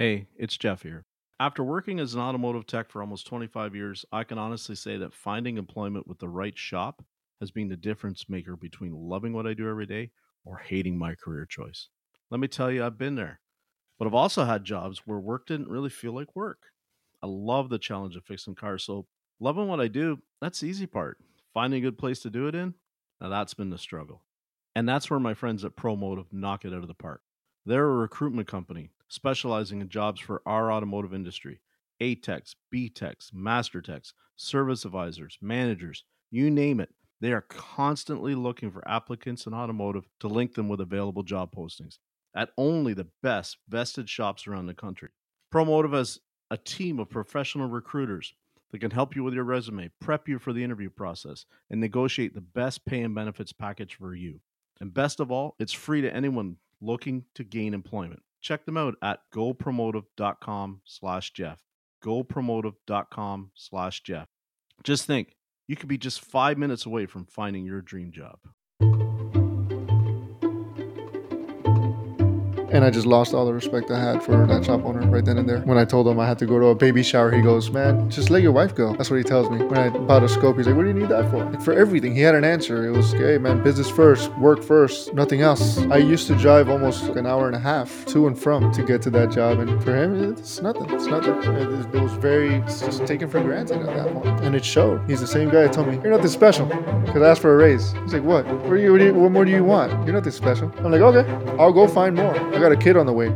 Hey, it's Jeff here. After working as an automotive tech for almost 25 years, I can honestly say that finding employment with the right shop has been the difference maker between loving what I do every day or hating my career choice. Let me tell you, I've been there. But I've also had jobs where work didn't really feel like work. I love the challenge of fixing cars. So, loving what I do, that's the easy part. Finding a good place to do it in, now that's been the struggle. And that's where my friends at ProMotive knock it out of the park. They're a recruitment company specializing in jobs for our automotive industry. A techs, B service advisors, managers, you name it. They are constantly looking for applicants in automotive to link them with available job postings at only the best vested shops around the country. Promotive has a team of professional recruiters that can help you with your resume, prep you for the interview process, and negotiate the best pay and benefits package for you. And best of all, it's free to anyone looking to gain employment. Check them out at gopromotive.com slash Jeff. gopromotive.com slash Jeff. Just think, you could be just five minutes away from finding your dream job. And I mm-hmm. just lost all the respect I had for that shop owner right then and there. When I told him I had to go to a baby shower, he goes, Man, just let your wife go. That's what he tells me. When I bought a scope, he's like, What do you need that for? Like, for everything. He had an answer. It was, Hey, man, business first, work first, nothing else. I used to drive almost an hour and a half to and from to get to that job. And for him, it's nothing. It's nothing. It, it was very, it's just taken for granted at that point. And it showed. He's the same guy that told me, You're nothing special. Because I asked for a raise. He's like, What? What, you, what, you, what more do you want? You're nothing special. I'm like, Okay, I'll go find more. I got a kid on the way.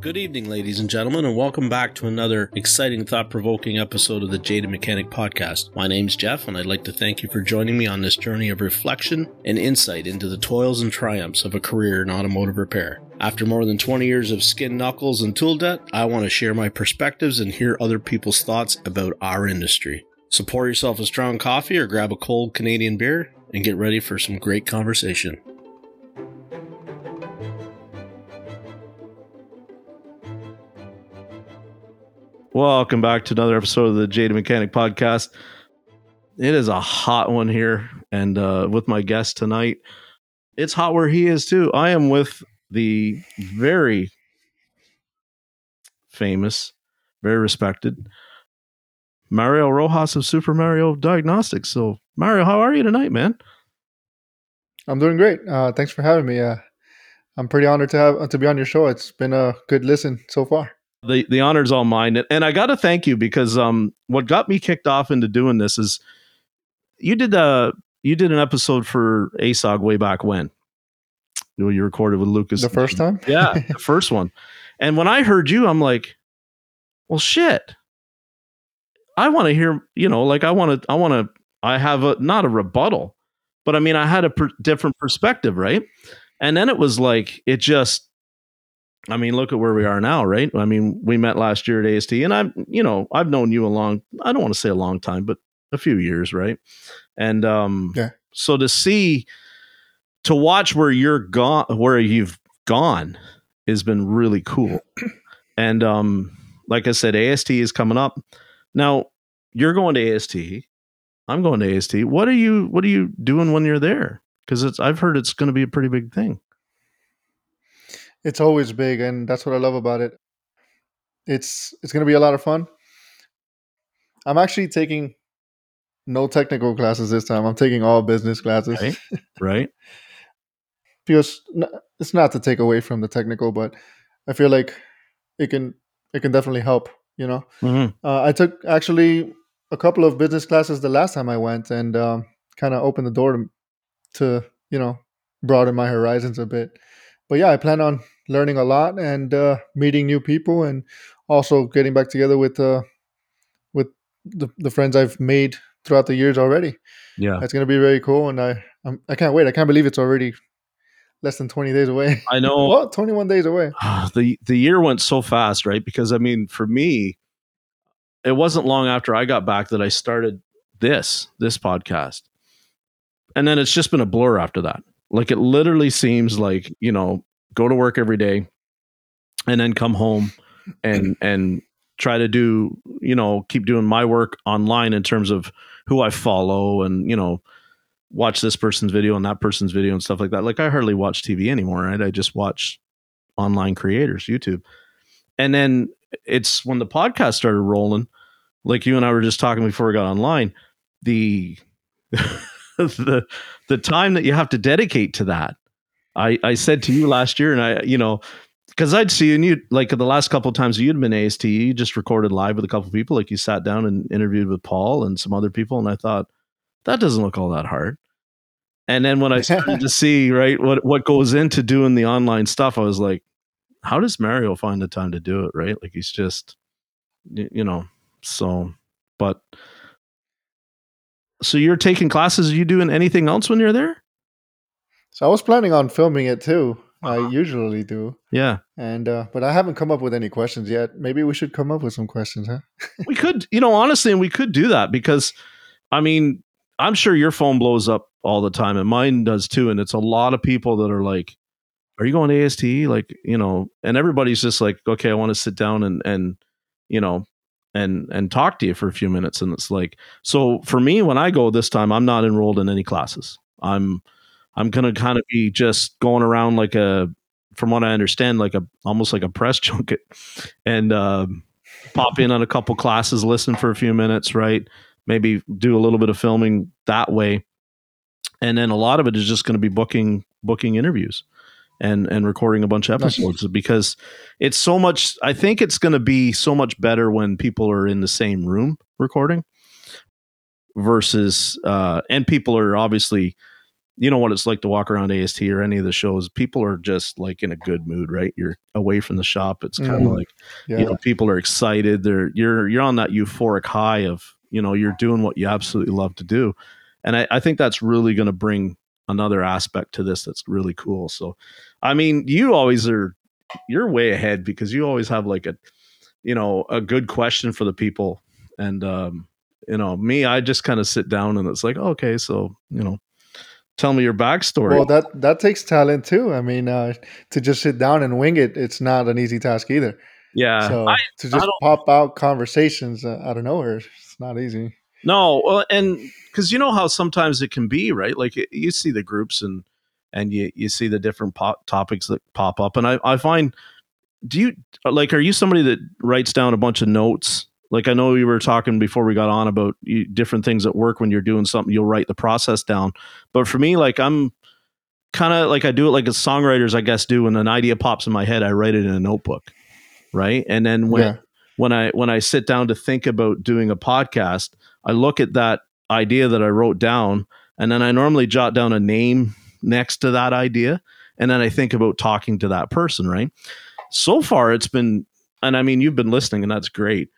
Good evening, ladies and gentlemen, and welcome back to another exciting, thought provoking episode of the Jaded Mechanic Podcast. My name's Jeff, and I'd like to thank you for joining me on this journey of reflection and insight into the toils and triumphs of a career in automotive repair. After more than 20 years of skin knuckles and tool debt, I want to share my perspectives and hear other people's thoughts about our industry. So pour yourself a strong coffee or grab a cold Canadian beer and get ready for some great conversation. Welcome back to another episode of the Jaded Mechanic Podcast. It is a hot one here, and uh, with my guest tonight, it's hot where he is too. I am with the very famous, very respected Mario Rojas of Super Mario Diagnostics. So, Mario, how are you tonight, man? I'm doing great. Uh, thanks for having me. Uh, I'm pretty honored to have to be on your show. It's been a good listen so far. The the honor's all mine, and I got to thank you because um, what got me kicked off into doing this is you did a you did an episode for ASOG way back when. You, know, you recorded with Lucas the first time, yeah, the first one. And when I heard you, I'm like, well, shit. I want to hear, you know, like I want to, I want to, I have a not a rebuttal, but I mean, I had a per- different perspective, right? And then it was like it just I mean, look at where we are now, right? I mean, we met last year at AST, and I've, you know, I've known you a long, I don't want to say a long time, but a few years, right? And um, yeah. so to see, to watch where you're gone, where you've gone, has been really cool. and um, like I said, AST is coming up. Now you're going to AST. I'm going to AST. What are you What are you doing when you're there? Because it's I've heard it's going to be a pretty big thing. It's always big, and that's what I love about it. It's it's going to be a lot of fun. I'm actually taking no technical classes this time. I'm taking all business classes. Right. right. because it's not to take away from the technical, but I feel like it can it can definitely help. You know, Mhm. uh, I took actually a couple of business classes the last time I went, and um, kind of opened the door to, to you know broaden my horizons a bit. But yeah, I plan on learning a lot and uh, meeting new people, and also getting back together with uh, with the, the friends I've made throughout the years already. Yeah. That's gonna be very cool, and I I'm, I can't wait. I can't believe it's already less than 20 days away. I know. well, 21 days away. the the year went so fast, right? Because I mean, for me, it wasn't long after I got back that I started this this podcast, and then it's just been a blur after that. Like it literally seems like you know, go to work every day, and then come home and mm-hmm. and try to do you know keep doing my work online in terms of who I follow and you know watch this person's video and that person's video and stuff like that. Like I hardly watch TV anymore, right? I just watch online creators, YouTube. And then it's when the podcast started rolling, like you and I were just talking before we got online, the the the time that you have to dedicate to that. I I said to you last year, and I you know because I'd see you and you like the last couple of times you'd been AST, you just recorded live with a couple of people, like you sat down and interviewed with Paul and some other people, and I thought that doesn't look all that hard. And then when I started to see right what what goes into doing the online stuff, I was like, how does Mario find the time to do it? Right, like he's just you know so, but so you're taking classes. Are you doing anything else when you're there? So I was planning on filming it too. Uh-huh. I usually do. Yeah. And uh, but I haven't come up with any questions yet. Maybe we should come up with some questions, huh? we could, you know, honestly, and we could do that because I mean, I'm sure your phone blows up all the time and mine does too. And it's a lot of people that are like, Are you going to AST? Like, you know, and everybody's just like, Okay, I want to sit down and and you know, and and talk to you for a few minutes. And it's like so for me when i go this time i'm not enrolled in any classes. I'm i'm gonna kind of be just going around like a from what i understand like a almost like a press junket and uh, pop in on a couple classes listen for a few minutes right? Maybe do a little bit of filming that way. And then a lot of it is just going to be booking booking interviews and and recording a bunch of episodes because it's so much i think it's going to be so much better when people are in the same room recording versus uh and people are obviously you know what it's like to walk around AST or any of the shows. People are just like in a good mood, right? You're away from the shop. It's kind of mm, like yeah. you know, people are excited. They're you're you're on that euphoric high of you know you're doing what you absolutely love to do, and I, I think that's really going to bring another aspect to this that's really cool. So, I mean, you always are you're way ahead because you always have like a you know a good question for the people. And um you know me i just kind of sit down and it's like okay so you know tell me your backstory. Well that that takes talent too. I mean uh to just sit down and wing it it's not an easy task either. Yeah. So I, to just pop out conversations uh, out of nowhere it's not easy. No well, and because you know how sometimes it can be right? Like you see the groups and and you you see the different pop topics that pop up and i i find do you like are you somebody that writes down a bunch of notes like i know you were talking before we got on about you, different things at work when you're doing something you'll write the process down but for me like i'm kind of like i do it like as songwriters i guess do when an idea pops in my head i write it in a notebook right and then when yeah. when i when i sit down to think about doing a podcast i look at that idea that I wrote down. And then I normally jot down a name next to that idea. And then I think about talking to that person, right? So far, it's been, and I mean, you've been listening, and that's great.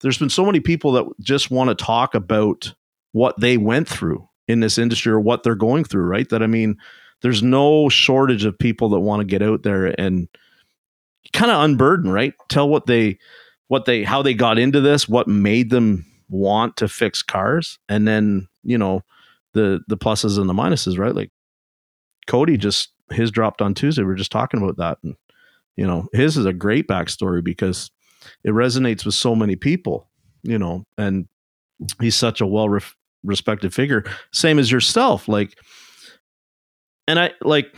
There's been so many people that just want to talk about what they went through in this industry or what they're going through, right? That I mean, there's no shortage of people that want to get out there and kind of unburden, right? Tell what they, what they, how they got into this, what made them want to fix cars and then you know the the pluses and the minuses right? Like cody just his dropped on tuesday. We are just talking about that. And you know his is a great backstory because it resonates with so many people you know and he's such a well respected figure. Same as yourself like and i like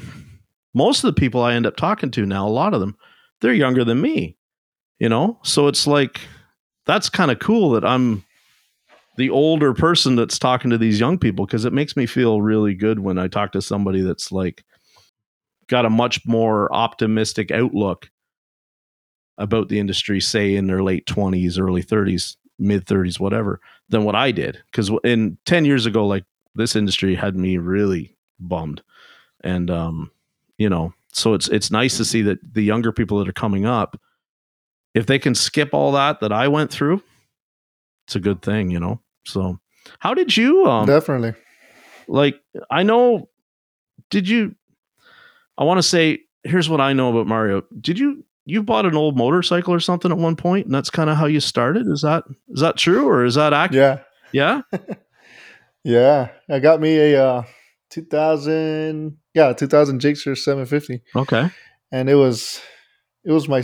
most of the people i end up talking to now a lot of them they're younger than me you know? So it's like that's kind of cool that i'm the older person that's talking to these young people because it makes me feel really good when I talk to somebody that's like got a much more optimistic outlook about the industry, say in their late 20s, early 30s, mid 30s, whatever, than what I did. Because in 10 years ago, like this industry had me really bummed. And, um, you know, so it's it's nice to see that the younger people that are coming up, if they can skip all that that I went through, it's a good thing, you know. So, how did you? Um, Definitely. Like, I know. Did you? I want to say. Here's what I know about Mario. Did you? You bought an old motorcycle or something at one point, and that's kind of how you started. Is that is that true or is that accurate? Yeah. Yeah. yeah, I got me a uh, 2000. Yeah, 2000 Gixxer 750. Okay. And it was it was my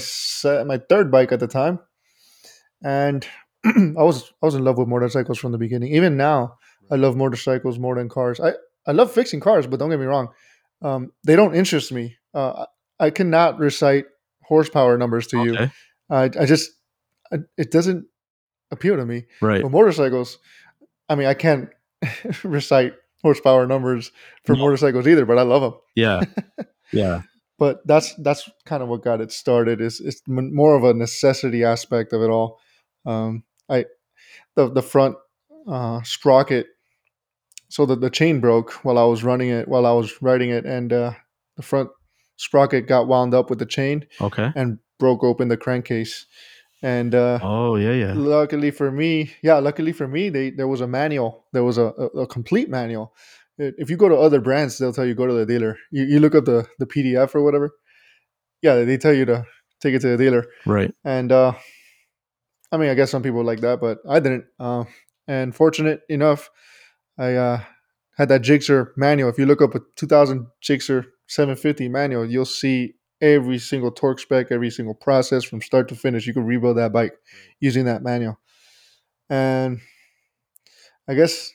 my third bike at the time, and I was I was in love with motorcycles from the beginning. Even now, I love motorcycles more than cars. I I love fixing cars, but don't get me wrong, um, they don't interest me. Uh, I cannot recite horsepower numbers to you. I I just I, it doesn't appeal to me. Right. But motorcycles, I mean, I can't recite horsepower numbers for No. motorcycles either, but I love them. Yeah. Yeah. But that's that's kind of what got it started. Is it's more of a necessity aspect of it all. Um, I the the front uh, sprocket, so that the chain broke while I was running it, while I was riding it, and uh, the front sprocket got wound up with the chain Okay. and broke open the crankcase. And uh, Oh yeah, yeah. luckily for me, yeah, luckily for me, they there was a manual. There was a, a, a complete manual. If you go to other brands, they'll tell you go to the dealer. You, you look up the the PDF or whatever. Yeah, they tell you to take it to the dealer. Right. And uh, I mean, I guess some people like that, but I didn't. Uh, and fortunate enough, I uh, had that Gixxer manual. If you look up a 2000 Gixxer 750 manual, you'll see every single torque spec, every single process from start to finish. You can rebuild that bike using that manual. And I guess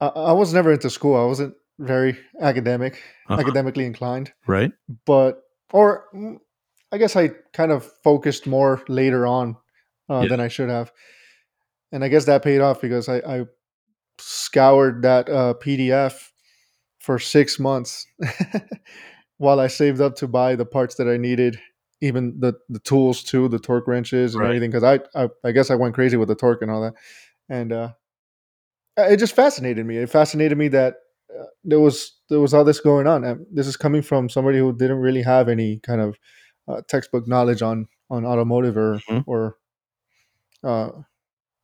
I, I was never into school. I wasn't very academic, Uh-huh. academically inclined Right. but or mm, I guess I kind of focused more later on uh, Yeah. than I should have, and I guess that paid off because I, I scoured that uh, PDF for six months while I saved up to buy the parts that I needed, even the the tools too, the torque wrenches and Right. everything. Because I, I I guess I went crazy with the torque and all that, and uh, it just fascinated me. It fascinated me that uh, there was there was all this going on. And this is coming from somebody who didn't really have any kind of uh, textbook knowledge on on automotive or Mhm. or uh,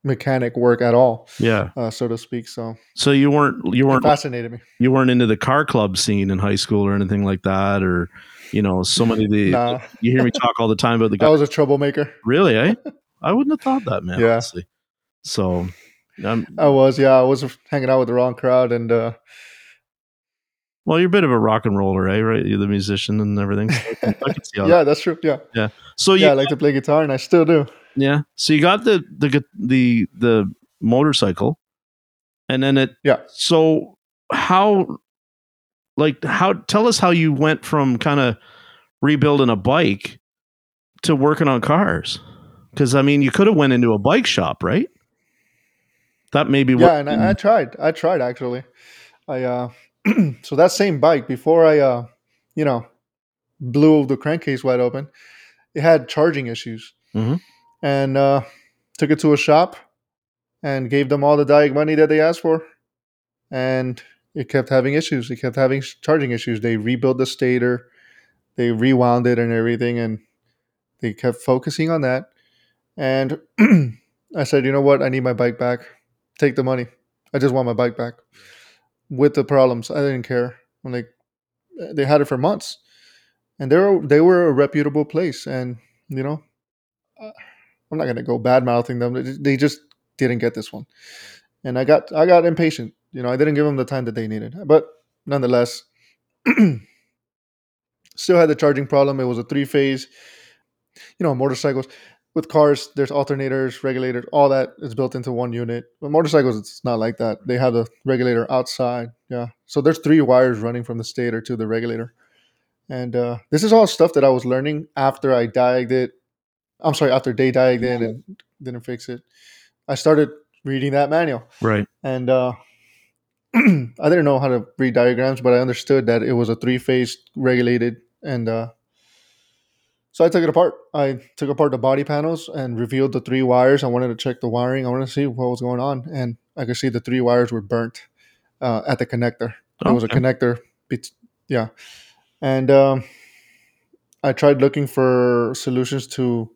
mechanic work at all, Yeah. uh, so to speak. So So you weren't you weren't fascinated me. you weren't into the car club scene in high school or anything like that, or you know, so many of the Nah, you hear me talk all the time about the I guy. was a troublemaker. Really, eh? I wouldn't have thought that, man. Yeah. Honestly. So, um, I was, yeah, I was hanging out with the wrong crowd, and uh, well, you're a bit of a rock and roller, eh? Right? You're the musician and everything. So I, can, I can yeah, that's true. Yeah, yeah. So you, yeah, I like to play guitar, and I still do. Yeah. So you got the the the the motorcycle, and then it. Yeah. So how, like, how? Tell us how you went from kind of rebuilding a bike to working on cars, because I mean, you could have went into a bike shop, right? That maybe yeah and I, I tried i tried actually i uh so that same bike before i uh you know blew the crankcase wide open it had charging issues Mhm. And uh took it to a shop and gave them all the diag money that they asked for. And it kept having issues. It kept having charging issues. They rebuilt the stator. They rewound it and everything and they kept focusing on that. And i said you know what? I need my bike back. Take the money. I just want my bike back. With the problems, I didn't care. I'm like, they had it for months, and they were they were a reputable place, and you know, uh, I'm not gonna go bad mouthing them. They just- didn't get this one, and I got I got impatient. You know, I didn't give them the time that they needed, but nonetheless, still had the charging problem. It was a three phase. You know, motorcycles with cars, there's alternators, regulators, all that is built into one unit. But motorcycles, it's not like that. They have the regulator outside. Yeah. So there's three wires running from the stator to the regulator. And uh, this is all stuff that I was learning after I diaged it. I'm sorry, after they diaged it and didn't fix it. I started reading that manual. right. And uh, I didn't know how to read diagrams, but I understood that it was a three phase regulated. And uh, so I took it apart. I took apart the body panels and revealed the three wires. I wanted to check the wiring. I wanted to see what was going on. And I could see the three wires were burnt uh, at the connector. There was a connector. Bet- yeah. And um, I tried looking for solutions to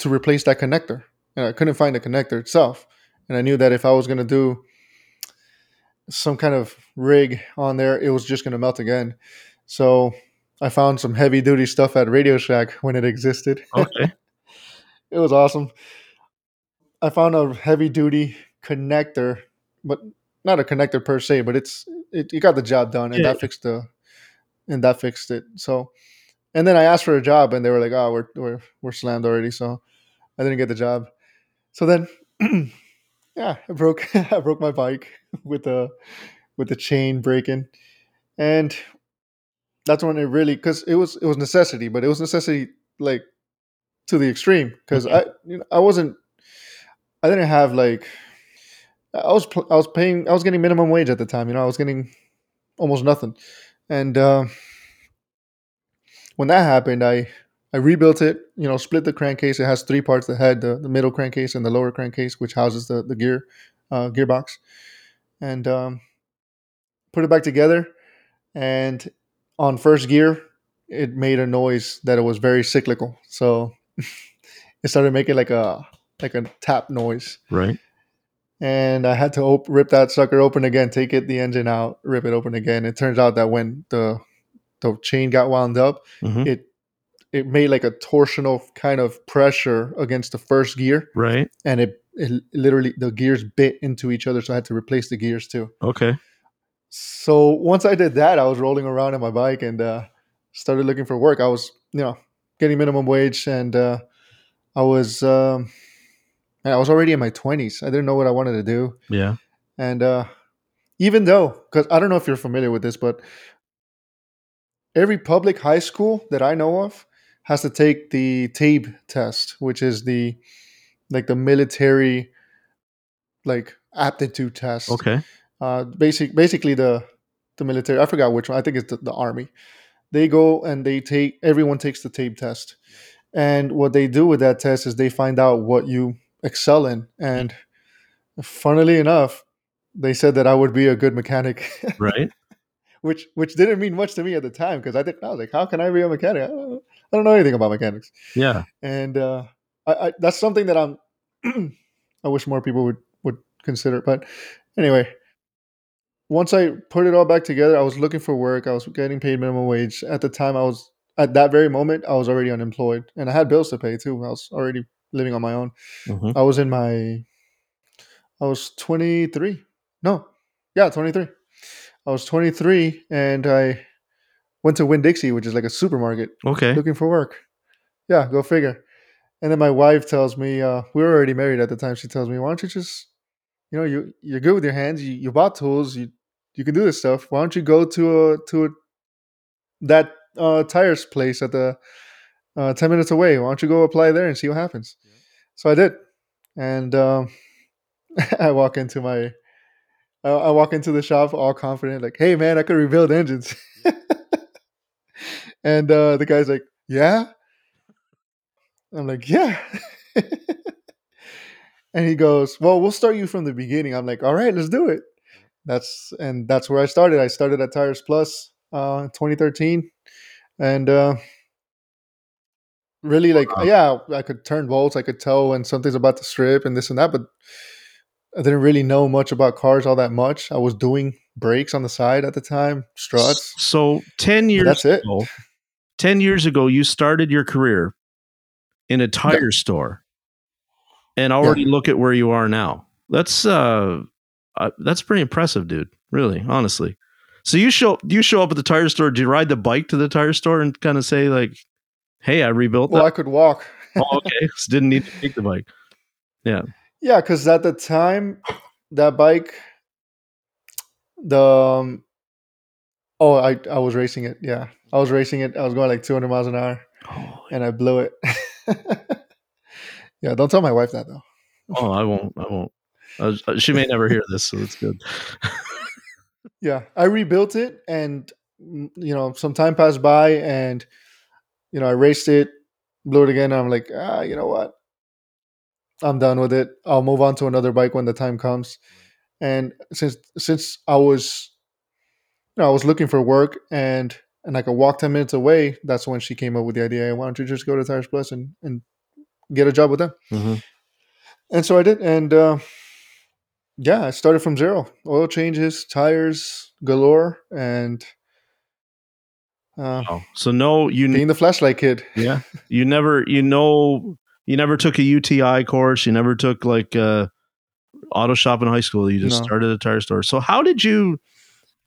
to replace that connector. And I couldn't find the connector itself. And I knew that if I was going to do some kind of rig on there, it was just going to melt again. So I found some heavy duty stuff at Radio Shack when it existed. Okay. it was awesome. I found a heavy duty connector, but not a connector per se, but it's it, it got the job done and Yeah. that fixed the and that fixed it. So and then I asked for a job and they were like, "Oh, we're we're we're slammed already." So I didn't get the job. So then yeah, I broke I broke my bike with the with the chain breaking, and that's when it really because it was it was necessity, but it was necessity like to the extreme because I you know, I wasn't I didn't have like I was I was paying I was getting minimum wage at the time. You know I was getting almost nothing, and uh, when that happened, I I rebuilt it. You know, split the crankcase. It has three parts: the head, the, the middle crankcase, and the lower crankcase, which houses the the gear uh, gearbox, and um, put it back together. And on first gear, it made a noise that it was very cyclical. So it started making like a like a tap noise. Right. And I had to op- rip that sucker open again, take it the engine out, rip it open again. It turns out that when the the chain got wound up, Mhm. it it made like a torsional kind of pressure against the first gear, Right. and it, it literally the gears bit into each other. So I had to replace the gears too. Okay. So once I did that, I was rolling around on my bike and uh, started looking for work. I was, you know, getting minimum wage, and uh, I was, um, I was already in my twenties. I didn't know what I wanted to do, Yeah. and uh, even though, because I don't know if you're familiar with this, but every public high school that I know of has to take the TABE test, which is the like the military like aptitude test Okay. uh, basic basically the the military. I forgot which one. I think it's the, the army. They go and they take everyone takes the tape test, and what they do with that test is they find out what you excel in. And funnily enough, they said that I would be a good mechanic, Right. which which didn't mean much to me at the time because I didn't. I was like, how can I be a mechanic? I don't, know anything about mechanics, Yeah. and uh, I, I, that's something that I'm. I wish more people would would consider, but anyway, once I put it all back together, I was looking for work. I was getting paid minimum wage. At the time, I was at that very moment, I was already unemployed, and I had bills to pay too. I was already living on my own. Mhm. I was in my, I was twenty three. No, yeah, twenty three. I was twenty three, and I went to Winn Dixie, which is like a supermarket, Okay. looking for work. Yeah, go figure. And then my wife tells me, uh, we were already married at the time. She tells me, why don't you just, you know, you you're good with your hands. You, you bought tools. You you can do this stuff. Why don't you go to a to a, that uh, tires place at the uh, ten minutes away? Why don't you go apply there and see what happens? So I did, and um, I walk into my. I, I walk into the shop all confident, like, "Hey, man, I could rebuild engines." and uh, the guy's like, "Yeah." I'm like, "Yeah." and he goes, "Well, we'll start you from the beginning." I'm like, "All right, let's do it." That's and that's where I started. I started at Tires Plus, uh, 2013, and uh, really like, Wow. yeah, I could turn bolts, I could tell when something's about to strip and this and that, but I didn't really know much about cars all that much. I was doing brakes on the side at the time, struts. So 10 years that's it. ago, 10 years ago, you started your career in a tire store and already look at where you are now. That's, uh, uh, that's pretty impressive, dude. Really, honestly. So you show, you show up at the tire store. Do you ride the bike to the tire store and kind of say like, Hey, I rebuilt Well, that. I could walk. oh, okay. So didn't need to take the bike. Yeah. Yeah, because at the time, that bike, the um, oh, I I was racing it. Yeah, I was racing it. I was going like 200 miles an hour, Oh, and I blew it. yeah, don't tell my wife that though. oh, I won't. I won't. Uh, she may never hear this, so it's good. Yeah, I rebuilt it, and mm, you know, some time passed by, and you know, I raced it, blew it again. And I'm like, ah, you know what? I'm done with it. I'll move on to another bike when the time comes. And since since I was, know, I was looking for work, and and I could walk ten minutes away. That's when she came up with the idea. Why don't you just go to Tires Plus and and get a job with them? Mhm. And so I did, and uh, yeah, I started from zero. Oil changes, tires galore, and uh, Oh, so no, you being the flashlight kid. Yeah. You never, you know, you never took a UTI course. You never took like uh, auto shop in high school. You just No. started a tire store. So how did you.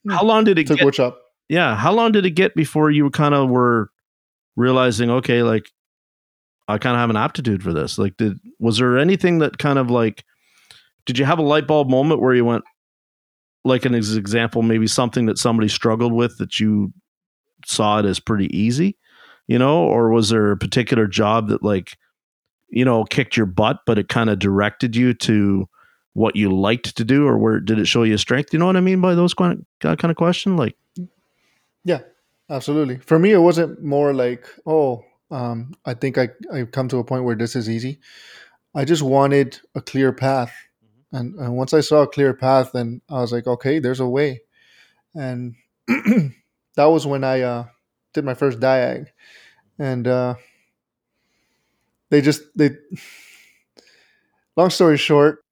How long did it Took get? wood shop. yeah. How long did it get before you kind of were realizing, okay, like I kind of have an aptitude for this? Like, did, was there anything that kind of like did you have a light bulb moment where you went, like an example, maybe something that somebody struggled with that you saw it as pretty easy, you know, or was there a particular job that like, you know, kicked your butt, but it kind of directed you to what you liked to do, or where did it show you strength? You know what I mean by those kind of, kind of question? Like, Yeah, absolutely. For me, it wasn't more like, oh, um, I think I I come to a point where this is easy. I just wanted a clear path, and, and once I saw a clear path, then I was like, okay, there's a way, and that was when I uh, did my first diag, and uh, they just they. Long story short,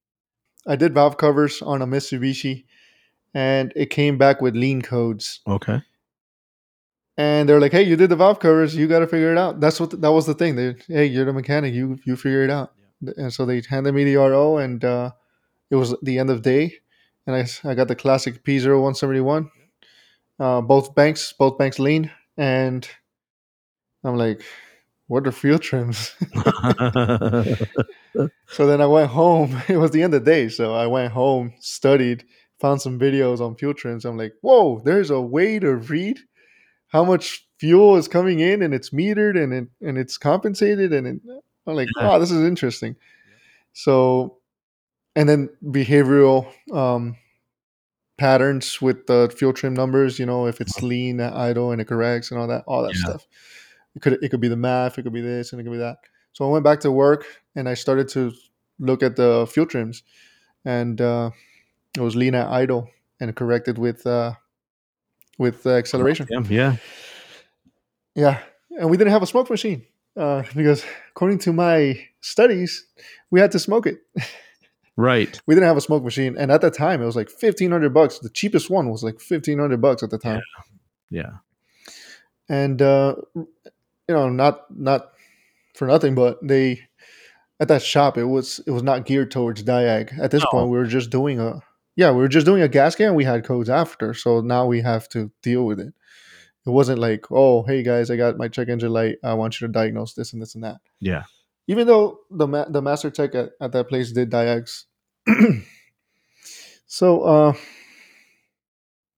I did valve covers on a Mitsubishi, and it came back with lean codes okay, and they're like, "Hey, you did the valve covers. You got to figure it out." That's what that was the thing. They, hey, you're the mechanic. You you figure it out. And so they handed me the RO, and uh, it was the end of day, and I, I got the classic P 171 uh, both banks, both banks lean, and I'm like, "What are fuel trims?" so then I went home. It was the end of the day, so I went home, studied, found some videos on fuel trims. I'm like, "Whoa, there's a way to read." how much fuel is coming in and it's metered and it, and it's compensated and it, I'm like, wow, this is interesting. So, and then behavioral um, patterns with the fuel trim numbers. You know, if it's lean, idle, and it corrects and all that, all that Uh-huh. Yeah. stuff. It could it could be the math, it could be this, and it could be that. So I went back to work and I started to look at the fuel trims, and uh, it was lean at idle and corrected with uh, with uh, acceleration. yeah, yeah, Yeah, and we didn't have a smoke machine uh, because, according to my studies, we had to smoke it. right. We didn't have a smoke machine, and at the time, it was like fifteen hundred bucks. The cheapest one was like fifteen hundred bucks at the time, Yeah, and uh, you know, not not for nothing, but they at that shop, it was it was not geared towards diag. At this No. point, we were just doing a yeah, we were just doing a gasket, and we had codes after, so now we have to deal with it. It wasn't like, oh, hey guys, I got my check engine light. I want you to diagnose this and this and that. yeah, even though the ma- the master tech at, at that place did diags. so uh,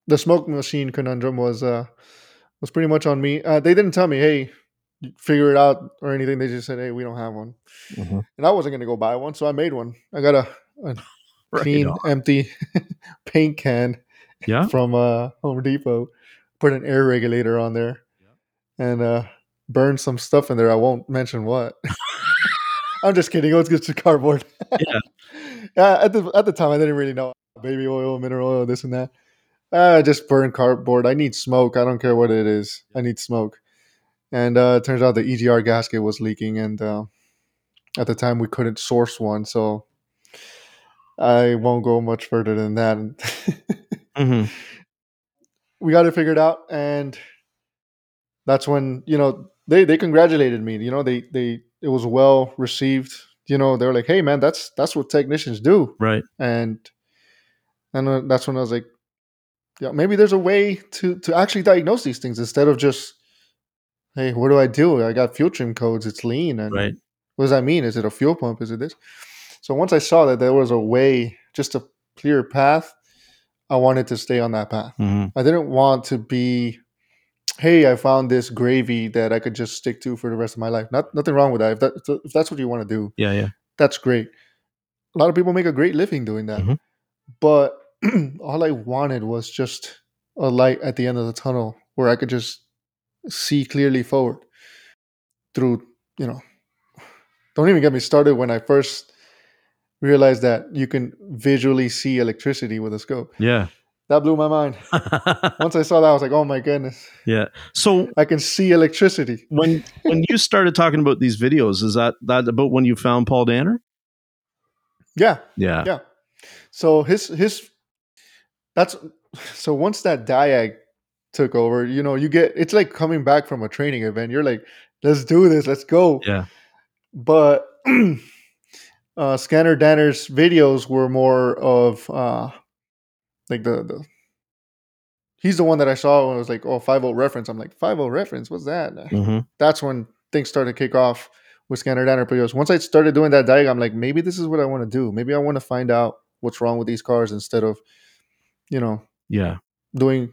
the smoke machine conundrum was uh, was pretty much on me. Uh, they didn't tell me, hey, figure it out or anything. They just said, hey, we don't have one, Mhm. and I wasn't gonna go buy one, so I made one. I got a, a Right clean, on. empty paint can yeah. from uh, Home Depot. Put an air regulator on there, and uh, burned some stuff in there. I won't mention what. I'm just kidding. It was just cardboard. Yeah. yeah. At the at the time, I didn't really know baby oil, mineral oil, this and that. I just burned cardboard. I need smoke. I don't care what it is. I need smoke. And uh, it turns out the EGR gasket was leaking, and uh, at the time we couldn't source one, so I won't go much further than that. hmm we got it figured out and that's when you know they they congratulated me you know they they it was well received you know they were like hey man that's that's what technicians do Right. and and uh, that's when i was like yeah maybe there's a way to to actually diagnose these things instead of just hey what do i do i got fuel trim codes it's lean and Right. what does that mean is it a fuel pump is it this so once i saw that there was a way just a clear path i wanted to stay on that path hmm I didn't want to be, hey, I found this gravy that I could just stick to for the rest of my life. Not nothing wrong with that. If that if that's what you want to do, Yeah. Yeah. that's great. A lot of people make a great living doing that. Mhm. But all I wanted was just a light at the end of the tunnel where I could just see clearly forward through, you know. Don't even get me started when I first realized that you can visually see electricity with a scope. Yeah. That blew my mind. Once I saw that, I was like, oh my goodness. yeah. So I can see electricity. when when you started talking about these videos, is that that about when you found Paul Danner? Yeah, Yeah. yeah. So his his that's so once that diag took over, you know, you get it's like coming back from a training event. You're like, let's do this, let's go. Yeah. But uh Scanner Danner's videos were more of uh like the the he's the one that I saw when I was like, oh, 5 reference. I'm like, 5 reference, what's that? hmm that's when things started to kick off with Scanner Danner videos. Once I started doing that diagram, I'm like, maybe this is what I want to do. Maybe I want to find out what's wrong with these cars instead of, you know, Yeah. doing,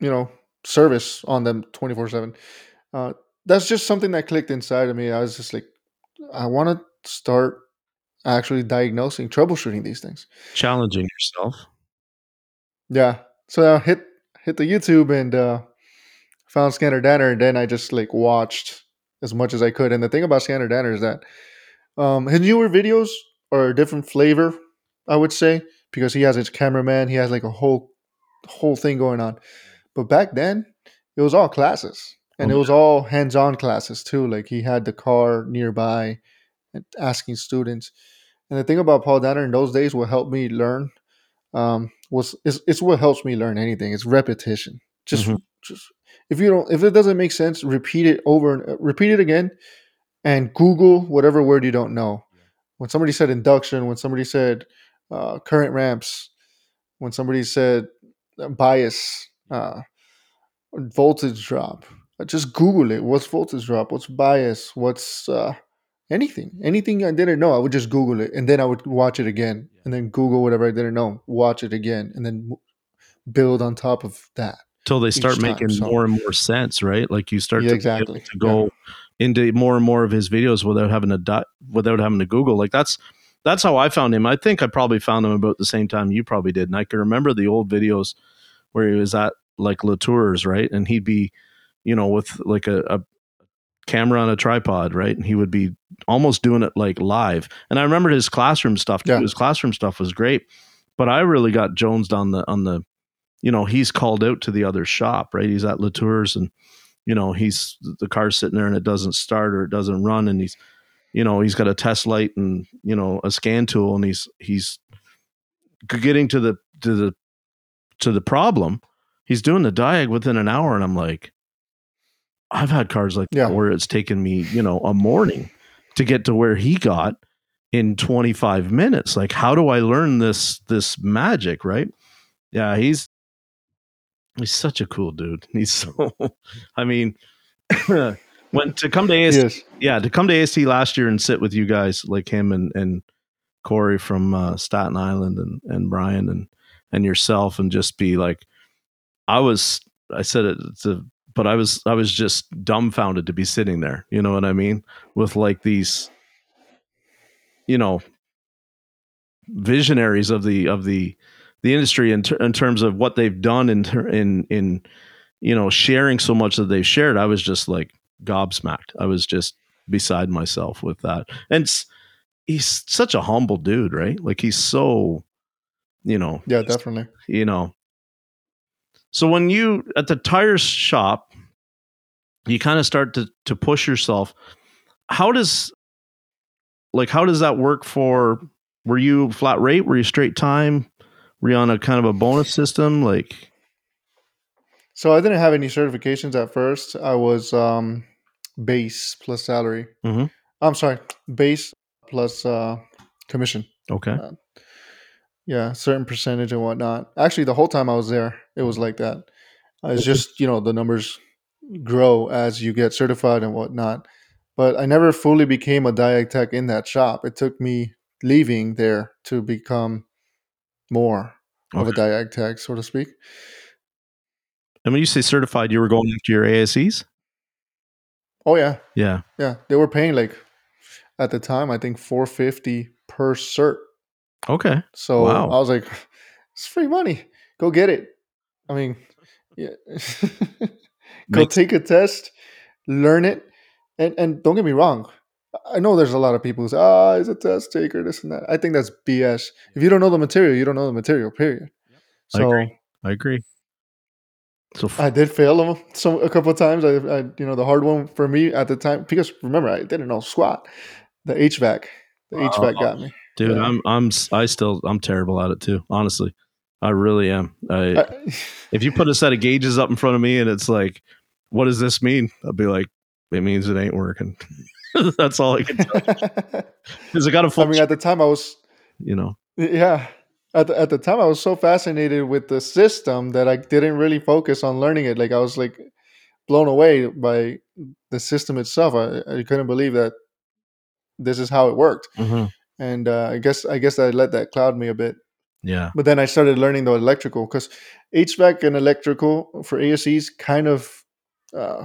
you know, service on them twenty four seven. Uh, That's just something that clicked inside of me. I was just like, I want to start actually diagnosing, troubleshooting these things. Challenging yourself. Yeah. So I hit hit the YouTube and uh, found Scanner Danner, and then I just like watched as much as I could. And the thing about Scanner Danner is that um, his newer videos are a different flavor, I would say, because he has his cameraman, he has like a whole whole thing going on. But back then, it was all classes, and Oh, it was all hands-on classes too. Like he had the car nearby, and asking students. And the thing about Paul Danner in those days, what helped me learn um, was it's, it's what helps me learn anything. It's repetition. Just, Mhm. just if you don't, if it doesn't make sense, repeat it over and uh, repeat it again, and Google whatever word you don't know. When somebody said induction, when somebody said uh, current ramps, when somebody said uh, bias, uh, voltage drop, uh, just Google it. What's voltage drop? What's bias? What's uh, anything? Anything I didn't know, I would just Google it, and then I would watch it again, and then Google whatever I didn't know, watch it again, and then build on top of that. Till they start Each time, making so- more and more sense, right? Like you start Yeah, to, exactly. to go into more and more of his videos without having to di- without having to Google. Like that's that's how I found him. I think I probably found him about the same time you probably did. And I can remember the old videos where he was at like Latour's, right? And he'd be, you know, with like a, a camera on a tripod, right? And he would be almost doing it like live. And I remember his classroom stuff too. Yeah. His classroom stuff was great. But I really got Jones on the on the, you know, he's called out to the other shop, right? He's at Latour's and you know, he's the car's sitting there and it doesn't start or it doesn't run and he's you know, he's got a test light and, you know, a scan tool and he's he's getting to the to the to the problem. He's doing the diag within an hour and I'm like I've had cars like Yeah. that where it's taken me, you know, a morning to get to where he got in 25 minutes. Like how do I learn this this magic, right? Yeah, he's he's such a cool dude. He's so I mean when to come to AST Yes. yeah, to come to AST last year and sit with you guys like him and and Corey from uh, Staten Island and and Brian and and yourself and just be like, I was I said it to, but I was I was just dumbfounded to be sitting there. You know what I mean? With like these, you know, visionaries of the of the the industry in, ter- in terms of what they've done in ter- in in you know sharing so much that they've shared. I was just like gobsmacked. I was just beside myself with that. And he's such a humble dude, right? Like he's so, you know, Yeah, definitely. you know. So when you at the tire shop, you kind of start to to push yourself. How does like how does that work for were you flat rate? Were you straight time? Were you on a kind of a bonus system? Like So I didn't have any certifications at first. I was um, base plus salary. mm-hmm. I'm sorry, base plus uh, commission. okay. Yeah, certain percentage and whatnot. Actually, the whole time I was there, it was like that. It's just you know the numbers grow as you get certified and whatnot. But I never fully became a diag tech in that shop. It took me leaving there to become more of a diag tech, so to speak. And when you say certified, you were going after your ASEs? Oh yeah, Yeah. Yeah, they were paying like at the time I think 450 per cert. Okay. So Wow. I was like, it's free money. Go get it. I mean, yeah. Go Makes- take a test, learn it, and and don't get me wrong. I know there's a lot of people who say, "Ah, he's a test taker, this and that." I think that's BS. If you don't know the material, you don't know the material. Period. I So agree. I agree. So f- I did fail them some a couple of times. I, I, you know, the hard one for me at the time because remember I didn't know squat. The HVAC, the HVAC Oh. got me. Dude, Yeah. I'm I'm I still I'm terrible at it too. Honestly, I really am. I, I, if you put a set of gauges up in front of me and it's like, what does this mean? I'll be like, it means it ain't working. That's all I can tell. Because I got a I full, mean, at the time I was, you know. yeah, at the, at the time I was so fascinated with the system that I didn't really focus on learning it. Like I was like blown away by the system itself. I, I couldn't believe that this is how it worked. Mhm. And uh, I guess I guess I let that cloud me a bit. Yeah. But then I started learning the electrical because HVAC and electrical for ASEs kind of uh,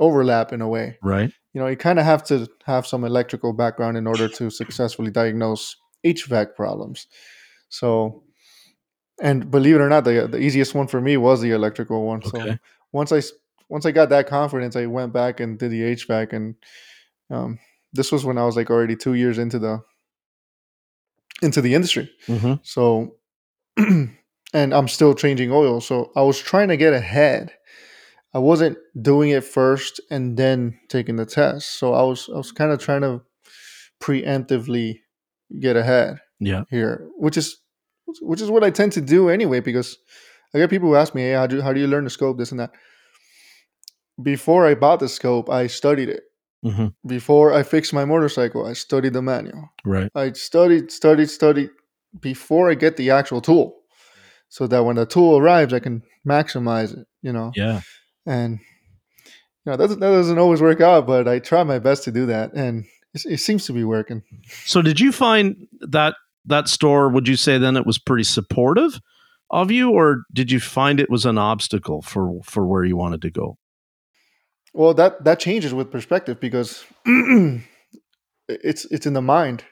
overlap in a way. Right. You know, you kind of have to have some electrical background in order to successfully diagnose HVAC problems. So, and believe it or not, the the easiest one for me was the electrical one. So once I once I got that confidence, I went back and did the HVAC, and um, this was when I was like already two years into the into the industry. hmm So, and I'm still changing oil. So I was trying to get ahead. I wasn't doing it first and then taking the test. So I was I was kind of trying to preemptively get ahead Yeah. here, which is which is what I tend to do anyway. Because I get people who ask me, "Hey, how do how do you learn the scope? This and that." Before I bought the scope, I studied it. Hmm Before I fixed my motorcycle, I studied the manual. Right. I studied, studied, studied before I get the actual tool, so that when the tool arrives, I can maximize it. You know, Yeah. and you know that, that doesn't always work out, but I try my best to do that, and it, it seems to be working. So did you find that that store? Would you say then it was pretty supportive of you, or did you find it was an obstacle for for where you wanted to go? Well, that that changes with perspective because it's it's in the mind.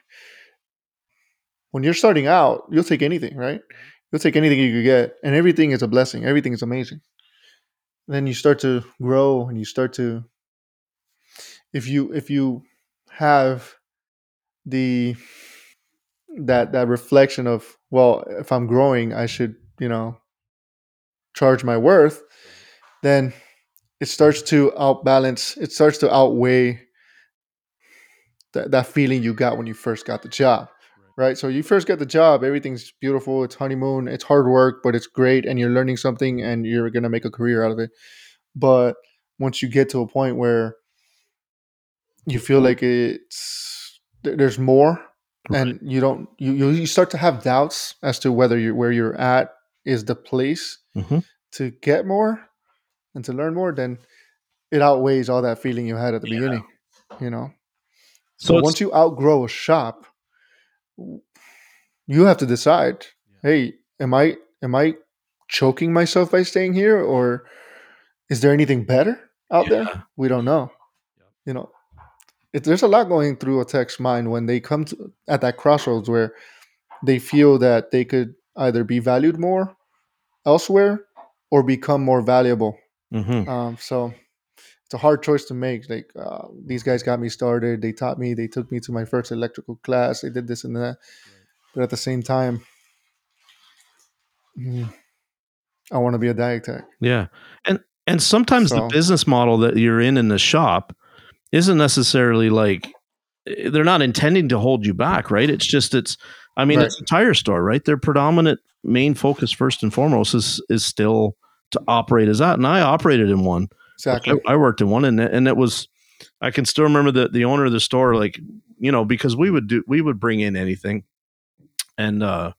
When you're starting out, you'll take anything, right? Mm-hmm. You'll take anything you could get, and everything is a blessing. Everything is amazing. then you start to grow, and you start to if you if you have the that that reflection of well, if I'm growing, I should you know charge my worth. Then it starts to outbalance. It starts to outweigh that, that feeling you got when you first got the job right so you first get the job everything's beautiful it's honeymoon it's hard work but it's great and you're learning something and you're going to make a career out of it but once you get to a point where you feel like it's there's more and you don't you, you start to have doubts as to whether you where you're at is the place Mhm. to get more and to learn more then it outweighs all that feeling you had at the Yeah. beginning you know So so once you outgrow a shop, you have to decide, hey, am I am I choking myself by staying here or is there anything better out there? We don't know. You know, it, there's a lot going through a tech's mind when they come to at that crossroads where they feel that they could either be valued more elsewhere or become more valuable Mhm. um, so it's a hard choice to make. Like uh, these guys got me started. They taught me. They took me to my first electrical class. They did this and that. But at the same time, mm, I want to be a diag tech. Yeah. And and sometimes the business model that you're in in the shop isn't necessarily like eh, they're not intending to hold you back, right? It's just it's I mean, Right. it's a tire store, right? Their predominant main focus first and foremost is is still to operate as that. And I operated in one. Exactly. I, I worked in one and it- and it was I can still remember the the owner of the store like, you know, because we would do we would bring in anything and uh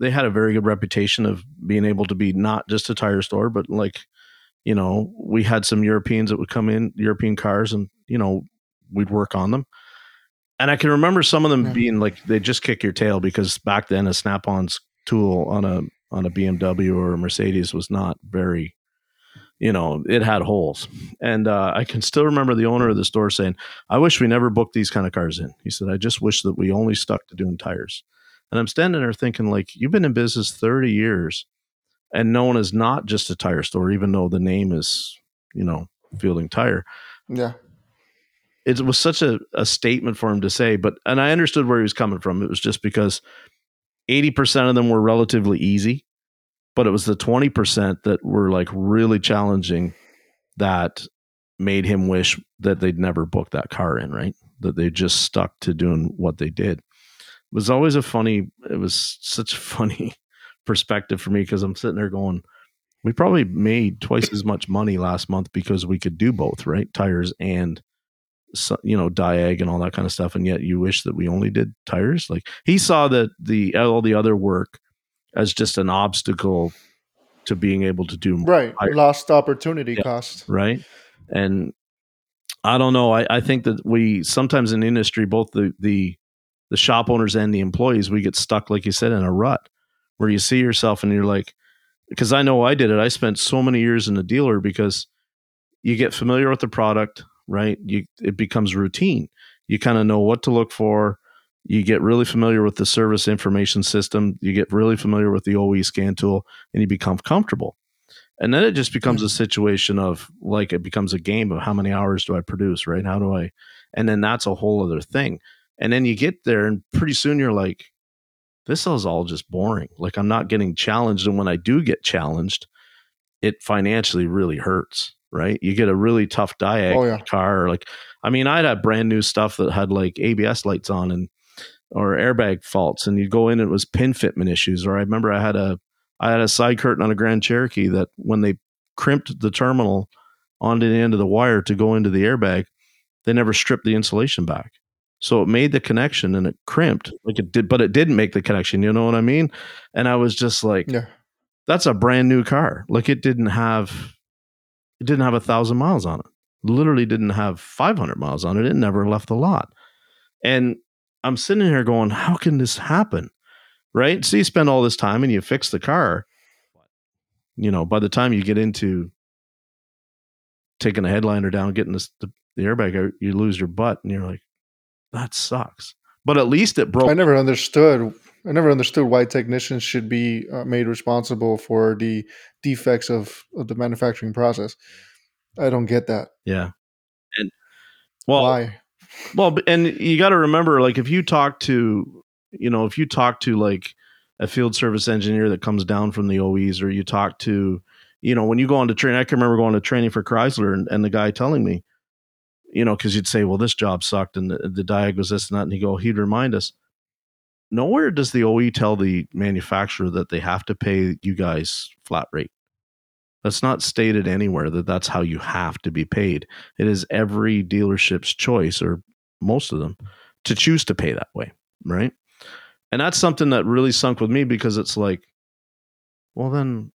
they had a very good reputation of being able to be not just a tire store, but like, you know, we had some Europeans that would come in, European cars, and you know, we'd work on them. And I can remember some of them being like they just kick your tail because back then a Snap-on's tool on a on a BMW or a Mercedes was not very, you know, it had holes. And uh, I can still remember the owner of the store saying, "I wish we never booked these kind of cars in." He said, "I just wish that we only stuck to doing tires." And I'm standing there thinking, like, you've been in business 30 years and known as not just a tire store, even though the name is, you know, Fielding Tire. Yeah. It was such a, a statement for him to say, but, and I understood where he was coming from. It was just because 80% of them were relatively easy, but it was the 20% that were like really challenging that made him wish that they'd never booked that car in, right? That they just stuck to doing what they did. It was always a funny, it was such a funny perspective for me because I'm sitting there going, we probably made twice as much money last month because we could do both, right? Tires and you know diag and all that kind of stuff and yet you wish that we only did tires like he saw that the all the other work as just an obstacle to being able to do Right. I- Lost opportunity Yeah. cost. right and i don't know I, I think that we sometimes in industry both the the the shop owners and the employees, we get stuck, like you said, in a rut where you see yourself and you're like, because I know I did it. I spent so many years in a dealer because you get familiar with the product, right? You it becomes routine. You kind of know what to look for. You get really familiar with the service information system. You get really familiar with the OE scan tool, and you become comfortable. And then it just becomes a mm-hmm. situation of like it becomes a game of how many hours do I produce, right? How do I? And then that's a whole other thing. And then you get there, and pretty soon you're like, this is all just boring. Like I'm not getting challenged. And when I do get challenged, it financially really hurts, right? You get a really tough diag Oh, yeah. car. Like, I mean, I'd have brand new stuff that had like ABS lights on and or airbag faults, and you go in and it was pin fitment issues. Or I remember I had a I had a side curtain on a Grand Cherokee that when they crimped the terminal onto the end of the wire to go into the airbag, they never stripped the insulation back. So it made the connection and it crimped like it did, but it didn't make the connection. You know what I mean? And I was just like, Yeah. that's a brand new car. Like it didn't have, it didn't have a thousand miles on it. Literally didn't have 500 miles on it. It never left the lot. And I'm sitting here going, how can this happen? Right. So you spend all this time and you fix the car. You know, by the time you get into taking the headliner down, getting this, the, the airbag out, you lose your butt and you're like, that sucks. But at least it broke. I never understood. I never understood why technicians should be uh, made responsible for the defects of, of the manufacturing process. I don't get that. Yeah. And well, why? Well, and you got to remember, like, if you talk to, you know, if you talk to like a field service engineer that comes down from the OEs, or you talk to, you know, when you go on to train, I can remember going to training for Chrysler and, and the guy telling me, you know, because you'd say, well, this job sucked and the, the diag was this and that. And he go, he'd remind us, nowhere does the OE tell the manufacturer that they have to pay you guys flat rate. That's not stated anywhere that that's how you have to be paid. It is every dealership's choice, or most of them, to choose to pay that way, right? And that's something that really sunk with me because it's like, well, then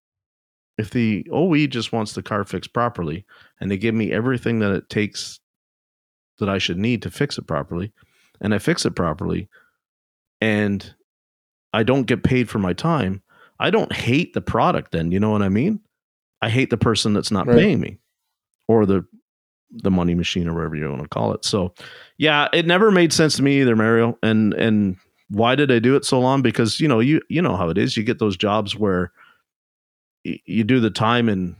if the OE just wants the car fixed properly and they give me everything that it takes that I should need to fix it properly, and I fix it properly, and I don't get paid for my time, I don't hate the product then, you know what I mean? I hate the person that's not Right. paying me or the the money machine or whatever you want to call it. So yeah, it never made sense to me either, Mario. And and why did I do it so long? Because you know, you you know how it is. You get those jobs where y- you do the time and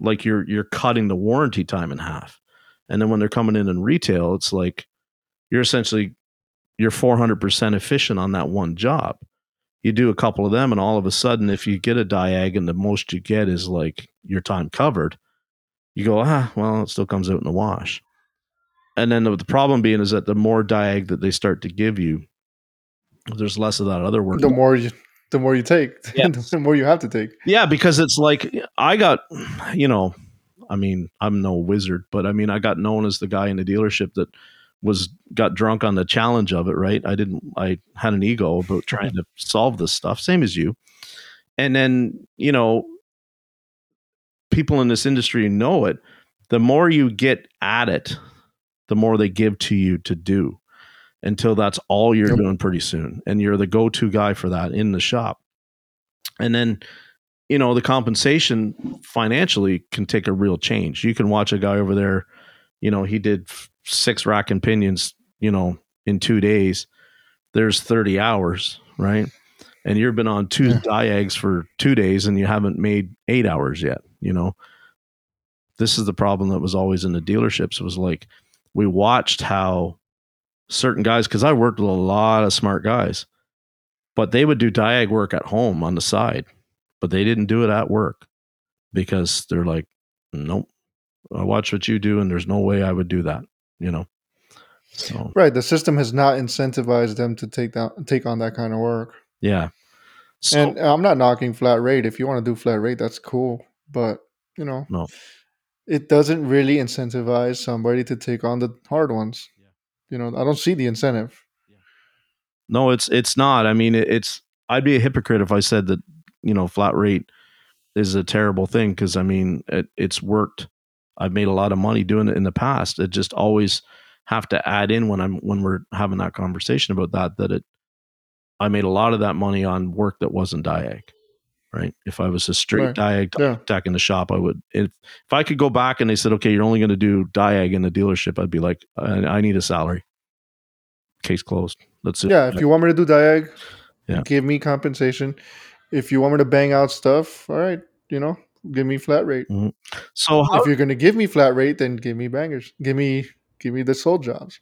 like you're you're cutting the warranty time in half. And then when they're coming in in retail, it's like you're essentially you're 400% efficient on that one job. You do a couple of them and all of a sudden if you get a diag and the most you get is like your time covered, you go, ah, well, it still comes out in the wash. And then the, the problem being is that the more diag that they start to give you, there's less of that other work. The more you, the more you take, Yes. the more you have to take. Yeah, because it's like I got, you know, I mean, I'm no wizard, but I mean, I got known as the guy in the dealership that was got drunk on the challenge of it, right? I didn't I had an ego about trying to solve this stuff, same as you. And then, you know, people in this industry know it. The more you get at it, the more they give to you to do until that's all you're Yep. doing pretty soon. And you're the go to guy for that in the shop. And then, you know, the compensation financially can take a real change. You can watch a guy over there, you know, he did six rack and pinions, you know, in two days. There's 30 hours, right? And you've been on two Yeah. diags for two days and you haven't made eight hours yet, you know. This is the problem that was always in the dealerships. It was like we watched how certain guys, because I worked with a lot of smart guys, but they would do diag work at home on the side, but they didn't do it at work because they're like, nope, I watch what you do, and there's no way I would do that, you know. So Right. The system has not incentivized them to take down, take on that kind of work. yeah, so and I'm not knocking flat rate. If you want to do flat rate, that's cool. But you know, No. it doesn't really incentivize somebody to take on the hard ones. Yeah. You know, I don't see the incentive. no, it's it's not. I mean, it's I'd be a hypocrite if I said that you know flat rate is a terrible thing because I mean it, it's worked. I've made a lot of money doing it in the past. It just always have to add in when I'm when we're having that conversation about that that it I made a lot of that money on work that wasn't diag. Right. If I was a straight Right. diag Yeah. tech in the shop, I would. If if I could go back and they said, okay, you're only going to do diag in the dealership, I'd be like, I, I need a salary. Case closed. That's it. Yeah, if you want me to do diag, Yeah. give me compensation. If you want me to bang out stuff, all right, you know, give me flat rate. so how, If you're gonna give me flat rate, then give me bangers. Give me give me the soul jobs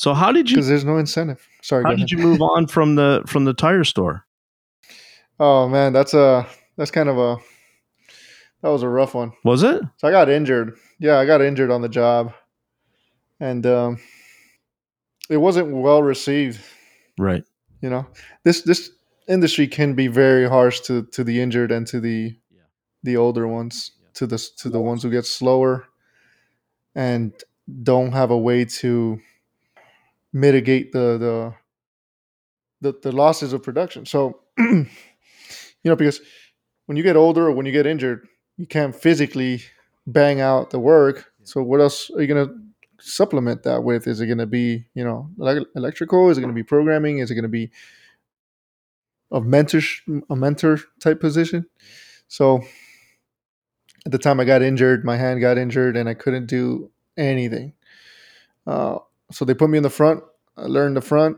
so how did you because there's no incentive. Sorry. how did you move on from the from the tire store? Oh man, that's a that's kind of a that was a rough one. Was it So I got injured. Yeah, I got injured on the job, and um, it wasn't well received. right? You know, this this industry can be very harsh to to the injured and to the. The older ones, Yeah. to the to the ones who get slower and don't have a way to mitigate the the the, the losses of production. So, you know, because when you get older or when you get injured, you can't physically bang out the work. So, what else are you gonna supplement that with? Is it gonna be, you know, elec- electrical? Is it gonna be programming? Is it gonna be a mentor a mentor type position? So, at the time I got injured, my hand got injured, and I couldn't do anything. Uh, so they put me in the front. I learned the front.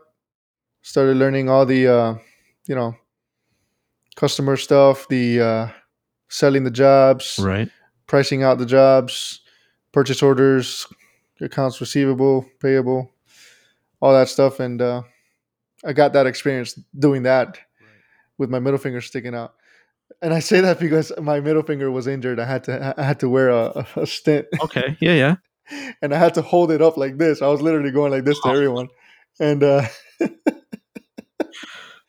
Started learning all the, uh, you know, customer stuff, the uh, selling the jobs, Right. pricing out the jobs, purchase orders, accounts receivable, payable, all that stuff. And uh, I got that experience doing that with my middle finger sticking out. And I say that because my middle finger was injured. I had to I had to wear a, a stint, Okay. Yeah. Yeah. and I had to hold it up like this. I was literally going like this to everyone, and uh,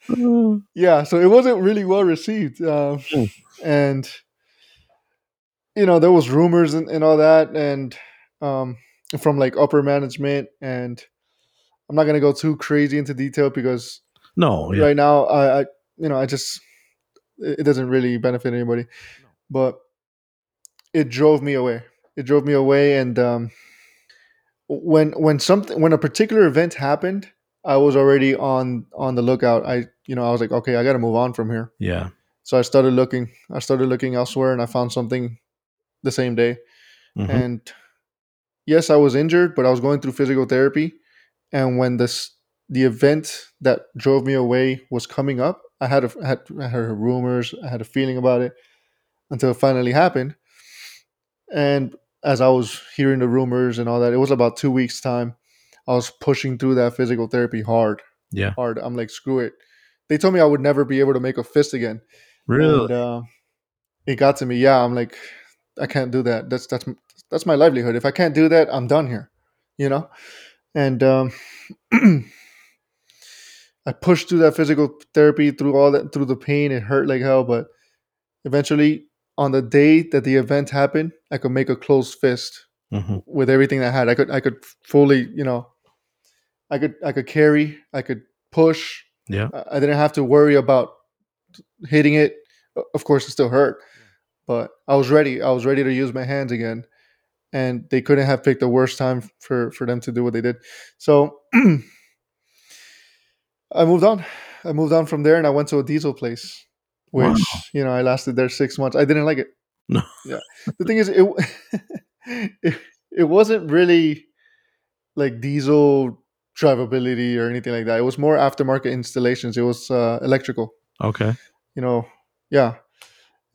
yeah, so it wasn't really well received. Um, Hmm. and you know, there was rumors and, and all that, and um, from like upper management, and I'm not gonna go too crazy into detail because No. Oh, Yeah. right now I, I you know i just it doesn't really benefit anybody. But it drove me away. It drove me away and um when when something when a particular event happened i was already on on the lookout. I you know i was like okay i gotta move on from here. Yeah. so i started looking. I started looking elsewhere and i found something the same day. Mhm. and yes i was injured but i was going through physical therapy. And when this the event that drove me away was coming up i had a, I had, I heard rumors i had a feeling about it until it finally happened and as i was hearing the rumors and all that it was about two weeks time i was pushing through that physical therapy hard Yeah. hard i'm like screw it they told me i would never be able to make a fist again Really. and, uh, it got to me. Yeah, I'm like, I can't do that. That's that's that's my livelihood. If I can't do that, I'm done here. You know, and um, I pushed through that physical therapy, through all that, through the pain. It hurt like hell, but eventually, on the day that the event happened, I could make a closed fist Mhm. with everything I had. I could I could fully, you know, I could I could carry, I could push. Yeah. I I didn't have to worry about hitting it. Of course, it still hurt, but I was ready. I was ready to use my hands again, and they couldn't have picked a worse time for for them to do what they did. So I moved on. I moved on from there, and I went to a diesel place, which Wow. you know I lasted there six months. I didn't like it. No. Yeah. The thing is, it it, it wasn't really like diesel drivability or anything like that. It was more aftermarket installations. It was uh, electrical Okay. you know, yeah.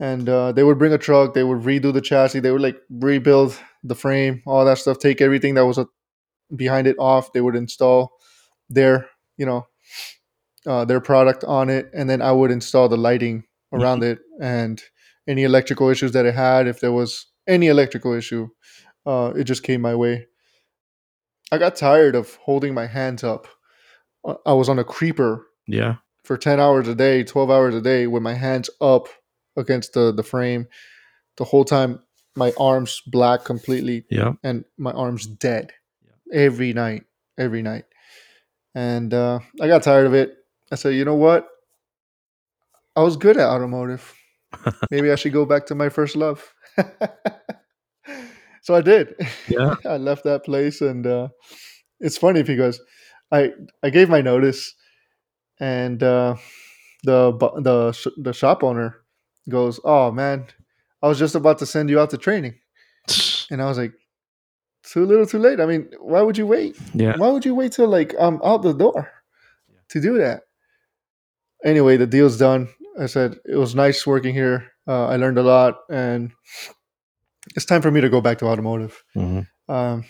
And uh, they would bring a truck, they would redo the chassis, they would like rebuild the frame, all that stuff, take everything that was uh behind it off. They would install their, you know, uh, their product on it, and then I would install the lighting around it and any electrical issues that it had. If there was any electrical issue, uh, it just came my way. I got tired of holding my hands up. Uh, I was on a creeper Yeah. for 10 hours a day, 12 hours a day with my hands up against the, the frame. The whole time, my arms black completely Yeah. and my arms dead every night, every night. And uh, I got tired of it. I said, you know what? I was good at automotive. Maybe I should go back to my first love. so I did. Yeah. I left that place, and uh, it's funny because I I gave my notice, and uh, the the the shop owner goes, "Oh man, I was just about to send you out to training," and I was like, "Too little, too late." I mean, why would you wait? Yeah. Why would you wait till like I'm out the door to do that? Anyway, the deal's done. I said it was nice working here. Uh, I learned a lot, and it's time for me to go back to automotive. Mhm. Um,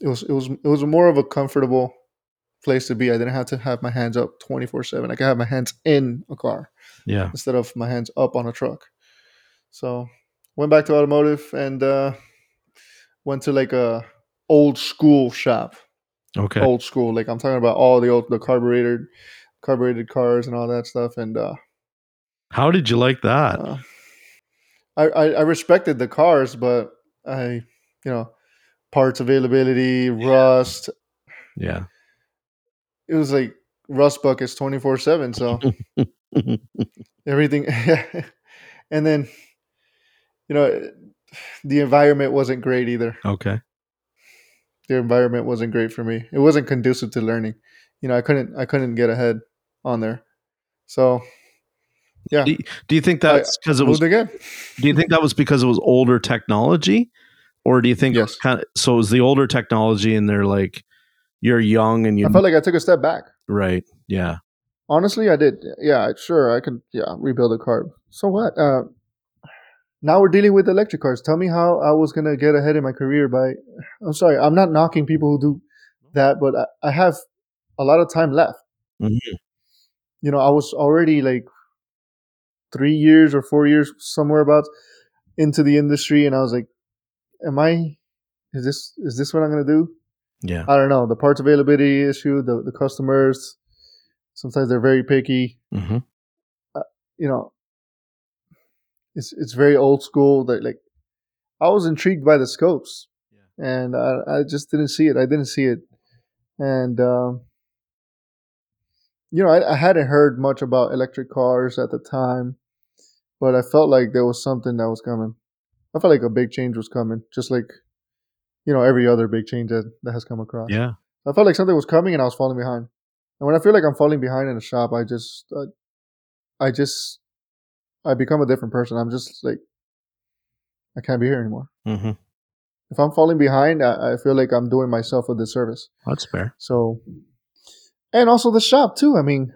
it was it was it was more of a comfortable place to be. I didn't have to have my hands up twenty four seven. I could have my hands in a car Yeah. instead of my hands up on a truck. So went back to automotive and uh, went to like a old school shop. Okay. Old school, like I'm talking about all the old the carbureted carbureted cars and all that stuff. And uh, How did you like that? uh, I, I I respected the cars, but I you know parts availability, rust. yeah. It was like rust buckets twenty four seven. So everything and then you know the environment wasn't great either okay. the environment wasn't great for me it wasn't conducive to learning you know i couldn't i couldn't get ahead on there so yeah Do, do you think that's because it was? again Do you think that was because it was older technology, or do you think Yes. kind of so it was the older technology and they're like you're young and you i felt like i took a step back right? Yeah. honestly i did yeah sure i could yeah rebuild a car so what uh now we're dealing with electric cars tell me how i was gonna get ahead in my career by i'm sorry i'm not knocking people who do that but i, I have a lot of time left Mhm. You know i was already like three years or four years somewhere about into the industry and i was like am i is this is this what i'm gonna do Yeah. i don't know the parts availability issue the, the customers sometimes they're very picky hmm you know, it's it's very old school. That like, I was intrigued by the scopes, and I, I just didn't see it. I didn't see it, and um, you know, I, I hadn't heard much about electric cars at the time, but I felt like there was something that was coming. I felt like a big change was coming, just like you know every other big change that, that has come across. Yeah. I felt like something was coming and I was falling behind. And when I feel like I'm falling behind in a shop, I just, uh, I just, I become a different person. I'm just like, I can't be here anymore. hmm If I'm falling behind, I, I feel like I'm doing myself a disservice. That's fair. So, and also the shop too. I mean,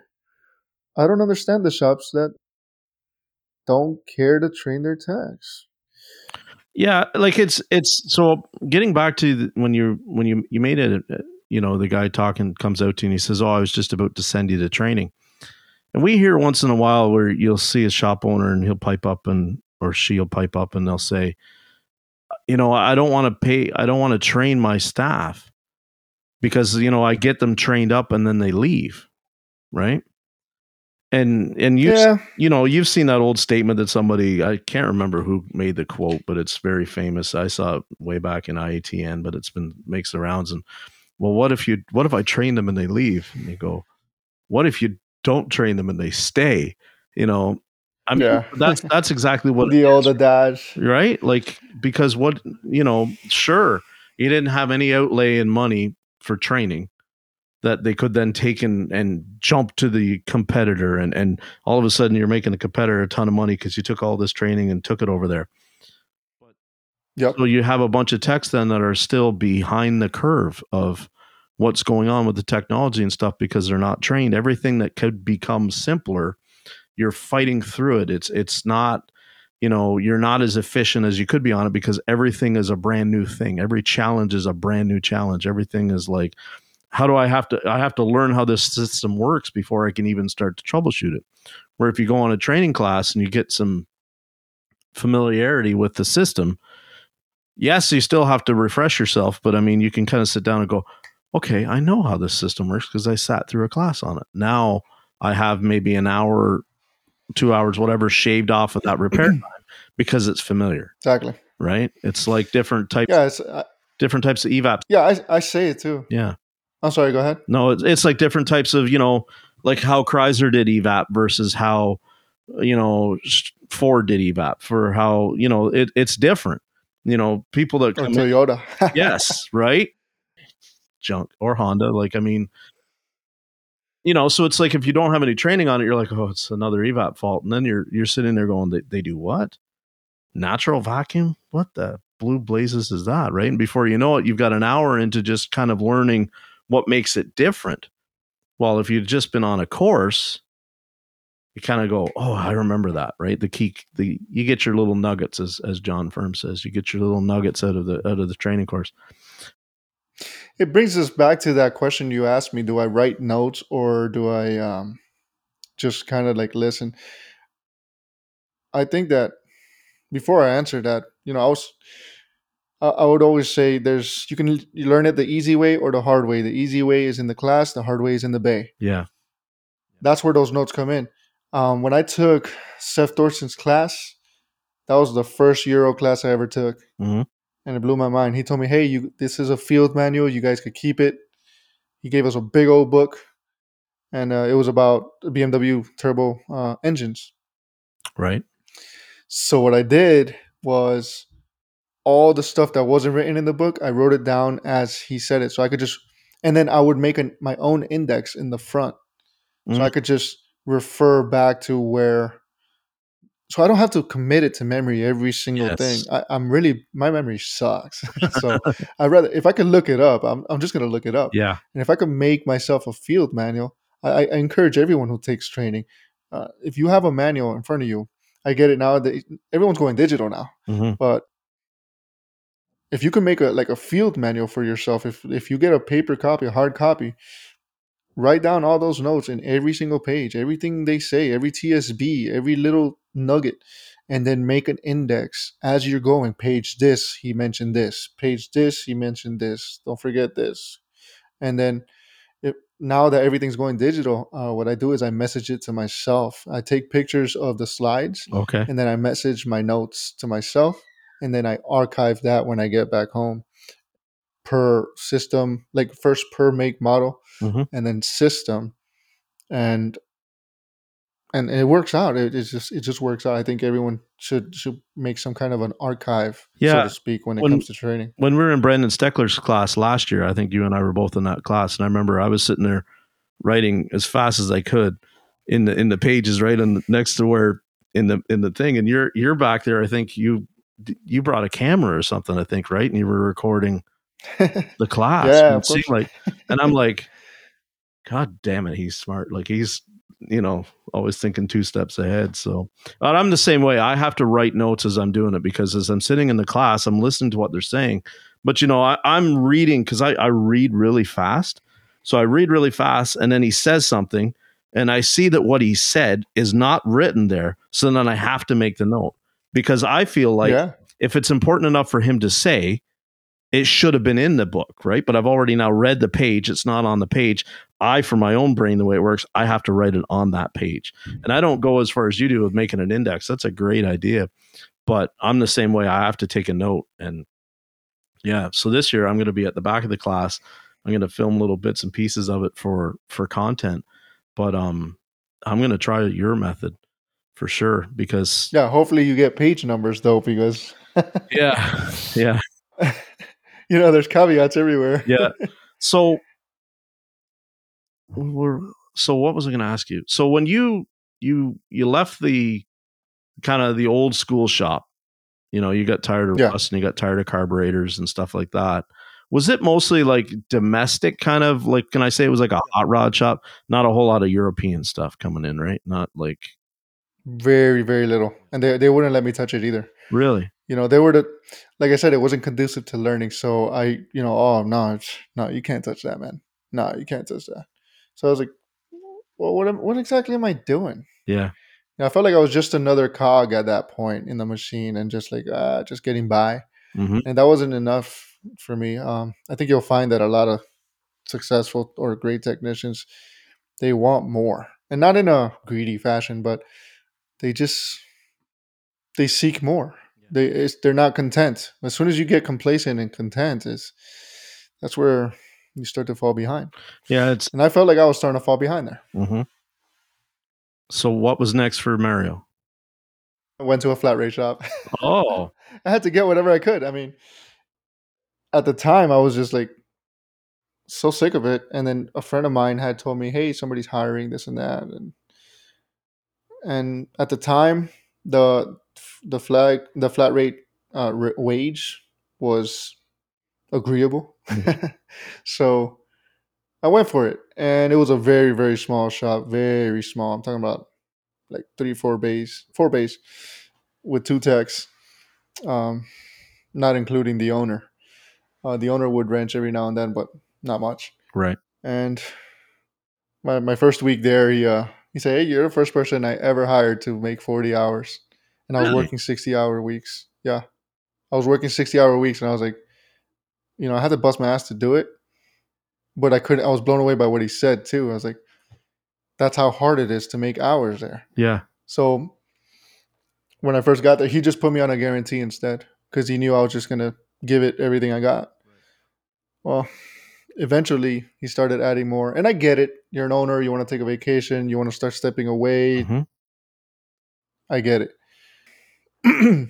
I don't understand the shops that don't care to train their techs. Yeah, like it's it's so getting back to the, when you when you you made it, uh, you know, the guy talking comes out to you and he says, "Oh, I was just about to send you to training," and we hear once in a while where you'll see a shop owner and he'll pipe up and or she'll pipe up and they'll say, "You know, I don't want to pay, I don't want to train my staff because you know I get them trained up and then they leave, right?" And and you yeah, you know, you've seen that old statement that somebody I can't remember who made the quote, but it's very famous. I saw it way back in IATN, but it's been makes the rounds. And well, what if you what if I train them and they leave? And they go, what if you don't train them and they stay? You know, I mean, Yeah. that's that's exactly what the old adage. right? Like because what you know, sure, you didn't have any outlay in money for training that they could then take and, and jump to the competitor and, and all of a sudden you're making the competitor a ton of money because you took all this training and took it over there. Yep. So you have a bunch of techs then that are still behind the curve of what's going on with the technology and stuff because they're not trained. Everything that could become simpler, you're fighting through it. It's it's not, you know, you're not as efficient as you could be on it because everything is a brand new thing. Every challenge is a brand new challenge. Everything is like, how do I have to I have to learn how this system works before I can even start to troubleshoot it. Where if you go on a training class and you get some familiarity with the system, yes, you still have to refresh yourself, but I mean, you can kind of sit down and go, okay, I know how this system works because I sat through a class on it. Now I have maybe an hour, two hours, whatever, shaved off of that repair time because it's familiar, Exactly. right? It's like different types, Yeah, it's, uh, different types of EVAPs. yeah. I, I say it too. Yeah. I'm sorry. Go ahead. No, it's, it's like different types of, you know, like how Chrysler did EVAP versus how, you know, Ford did EVAP for how, you know, it, it's different. you know, people that Or in, Toyota. yes, right? Junk or Honda. Like, I mean, you know, so it's like if you don't have any training on it, you're like, oh, it's another evap fault, and then you're you're sitting there going, they, they do what? Natural vacuum? What the blue blazes is that? Right? And before you know it, you've got an hour into just kind of learning what makes it different. Well, if you'd just been on a course, you kind of go, oh, I remember that, right? The key, the you get your little nuggets, as as John Firm says, you get your little nuggets out of the out of the training course. It brings us back to that question you asked me: Do I write notes or do I um, just kind of like listen? I think that before I answer that, you know, I was I I would always say there's you can you learn it the easy way or the hard way. The easy way is in the class. The hard way is in the bay. Yeah, That's where those notes come in. Um, when I took Seth Thorson's class, that was the first Euro class I ever took, Mhm. And it blew my mind. He told me, "Hey, you this is a field manual. You guys could keep it." He gave us a big old book, and uh, it was about BMW turbo uh, engines. right. So what I did was all the stuff that wasn't written in the book, I wrote it down as he said it, so I could just, and then I would make an, my own index in the front, so Mhm. I could just refer back to where. So I don't have to commit it to memory every single Yes. thing. I, I'm really my memory sucks. so I rather if I could look it up, I'm I'm just gonna look it up. Yeah, And if I could make myself a field manual, I, I encourage everyone who takes training. Uh, if you have a manual in front of you, I get it now. That everyone's going digital now, hmm but if you can make a like a field manual for yourself, if if you get a paper copy, a hard copy, write down all those notes in every single page, everything they say, every TSB, every little nugget, and then make an index as you're going. Page this, he mentioned this. Page this, he mentioned this. Don't forget this. And then if, now that everything's going digital, uh, what I do is I message it to myself. I take pictures of the slides okay, and then I message my notes to myself, and then I archive that when I get back home per system, like first per make model, Mhm. and then system, and and it works out. It, it's just it just works out. I think everyone should should make some kind of an archive, so to speak, when it when- comes to training. when we were in Brandon Steckler's class last year, I think you and I were both in that class, and I remember I was sitting there writing as fast as I could in the in the pages right in the, next to where in the in the thing, and you're you're back there. I think you you brought a camera or something. I think right, and you were recording the class. Yeah, and of it seemed course. like, and I'm like, God damn it, he's smart. Like he's you know always thinking two steps ahead. So but I'm the same way. I have to write notes as I'm doing it because as I'm sitting in the class, I'm listening to what they're saying. But you know, I, I'm reading because I, I read really fast. So I read really fast, and then he says something, and I see that what he said is not written there. So then I have to make the note because I feel like yeah, if it's important enough for him to say, it should have been in the book, right? But I've already now read the page. It's not on the page. I, for my own brain, the way it works, I have to write it on that page. And I don't go as far as you do with making an index. That's a great idea. But I'm the same way. I have to take a note. And yeah, so this year I'm going to be at the back of the class. I'm going to film little bits and pieces of it for for content. But um, I'm going to try your method for sure because yeah. Hopefully, you get page numbers though, because yeah, yeah. you know there's caveats everywhere. yeah. So we're so what was I going to ask you? So when you you you left the kind of the old school shop, you know, you got tired of Yeah. rust and you got tired of carburetors and stuff like that. Was it mostly like domestic kind of like can I say it was like a hot rod shop? Not a whole lot of European stuff coming in, right? Not like Very, very little, and they they wouldn't let me touch it either. really. You know they were the like i said it wasn't conducive to learning. So i you know oh no no you can't touch that man. No you can't touch that. So i was like well what, am, what exactly am i doing? Yeah. you know, i felt like i was just another cog at that point in the machine and just like uh, just getting by. Hmm and that wasn't enough for me. Um, i think you'll find that a lot of successful or great technicians they want more. And not in a greedy fashion but they just they seek more they it's, they're not content as soon as you get complacent and content is that's where you start to fall behind Yeah, it's and i felt like i was starting to fall behind there hmm So what was next for Mario? I went to a flat rate shop. Oh, I had to get whatever I could. I mean, at the time, I was just like so sick of it. And then a friend of mine had told me, "Hey, somebody's hiring this and that," and and at the time, the the flag the flat rate uh, r- wage was agreeable, so I went for it, and it was a very very small shop, very small. I'm talking about like three four bays, four bays with two techs, um, not including the owner. Uh, the owner would wrench every now and then, but not much. right. And my my first week there, he uh, he said, "Hey, you're the first person I ever hired to make 40 hours," and I was Really? working 60 hour weeks. Yeah, I was working 60 hour weeks, and I was like, you know, I had to bust my ass to do it, but I couldn't. I was blown away by what he said too. I was like, that's how hard it is to make hours there. Yeah. So when I first got there, he just put me on a guarantee instead because he knew I was just gonna give it everything I got. Well, eventually he started adding more, and I get it. You're an owner, you want to take a vacation, you want to start stepping away. Mhm. I get it.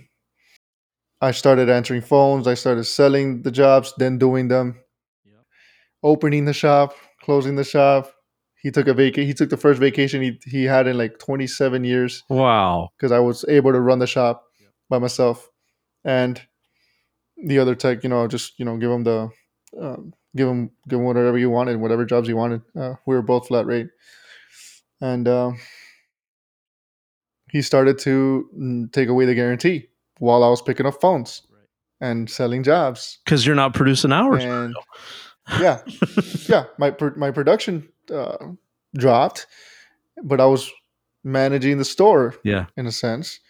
I started answering phones. I started selling the jobs, then doing them, Yep. opening the shop, closing the shop. He took a vacation. He took the first vacation he, he had in like 27 years Wow. because I was able to run the shop Yep. by myself, and the other tech, you know, just you know, give him the, um, give him give him whatever you wanted, whatever jobs he wanted. Uh, we were both flat rate, and uh, he started to mm, take away the guarantee while I was picking up phones Right. and selling jobs. Because you're not producing hours. And yeah, yeah, my my production uh, dropped, but I was managing the store yeah. in a sense,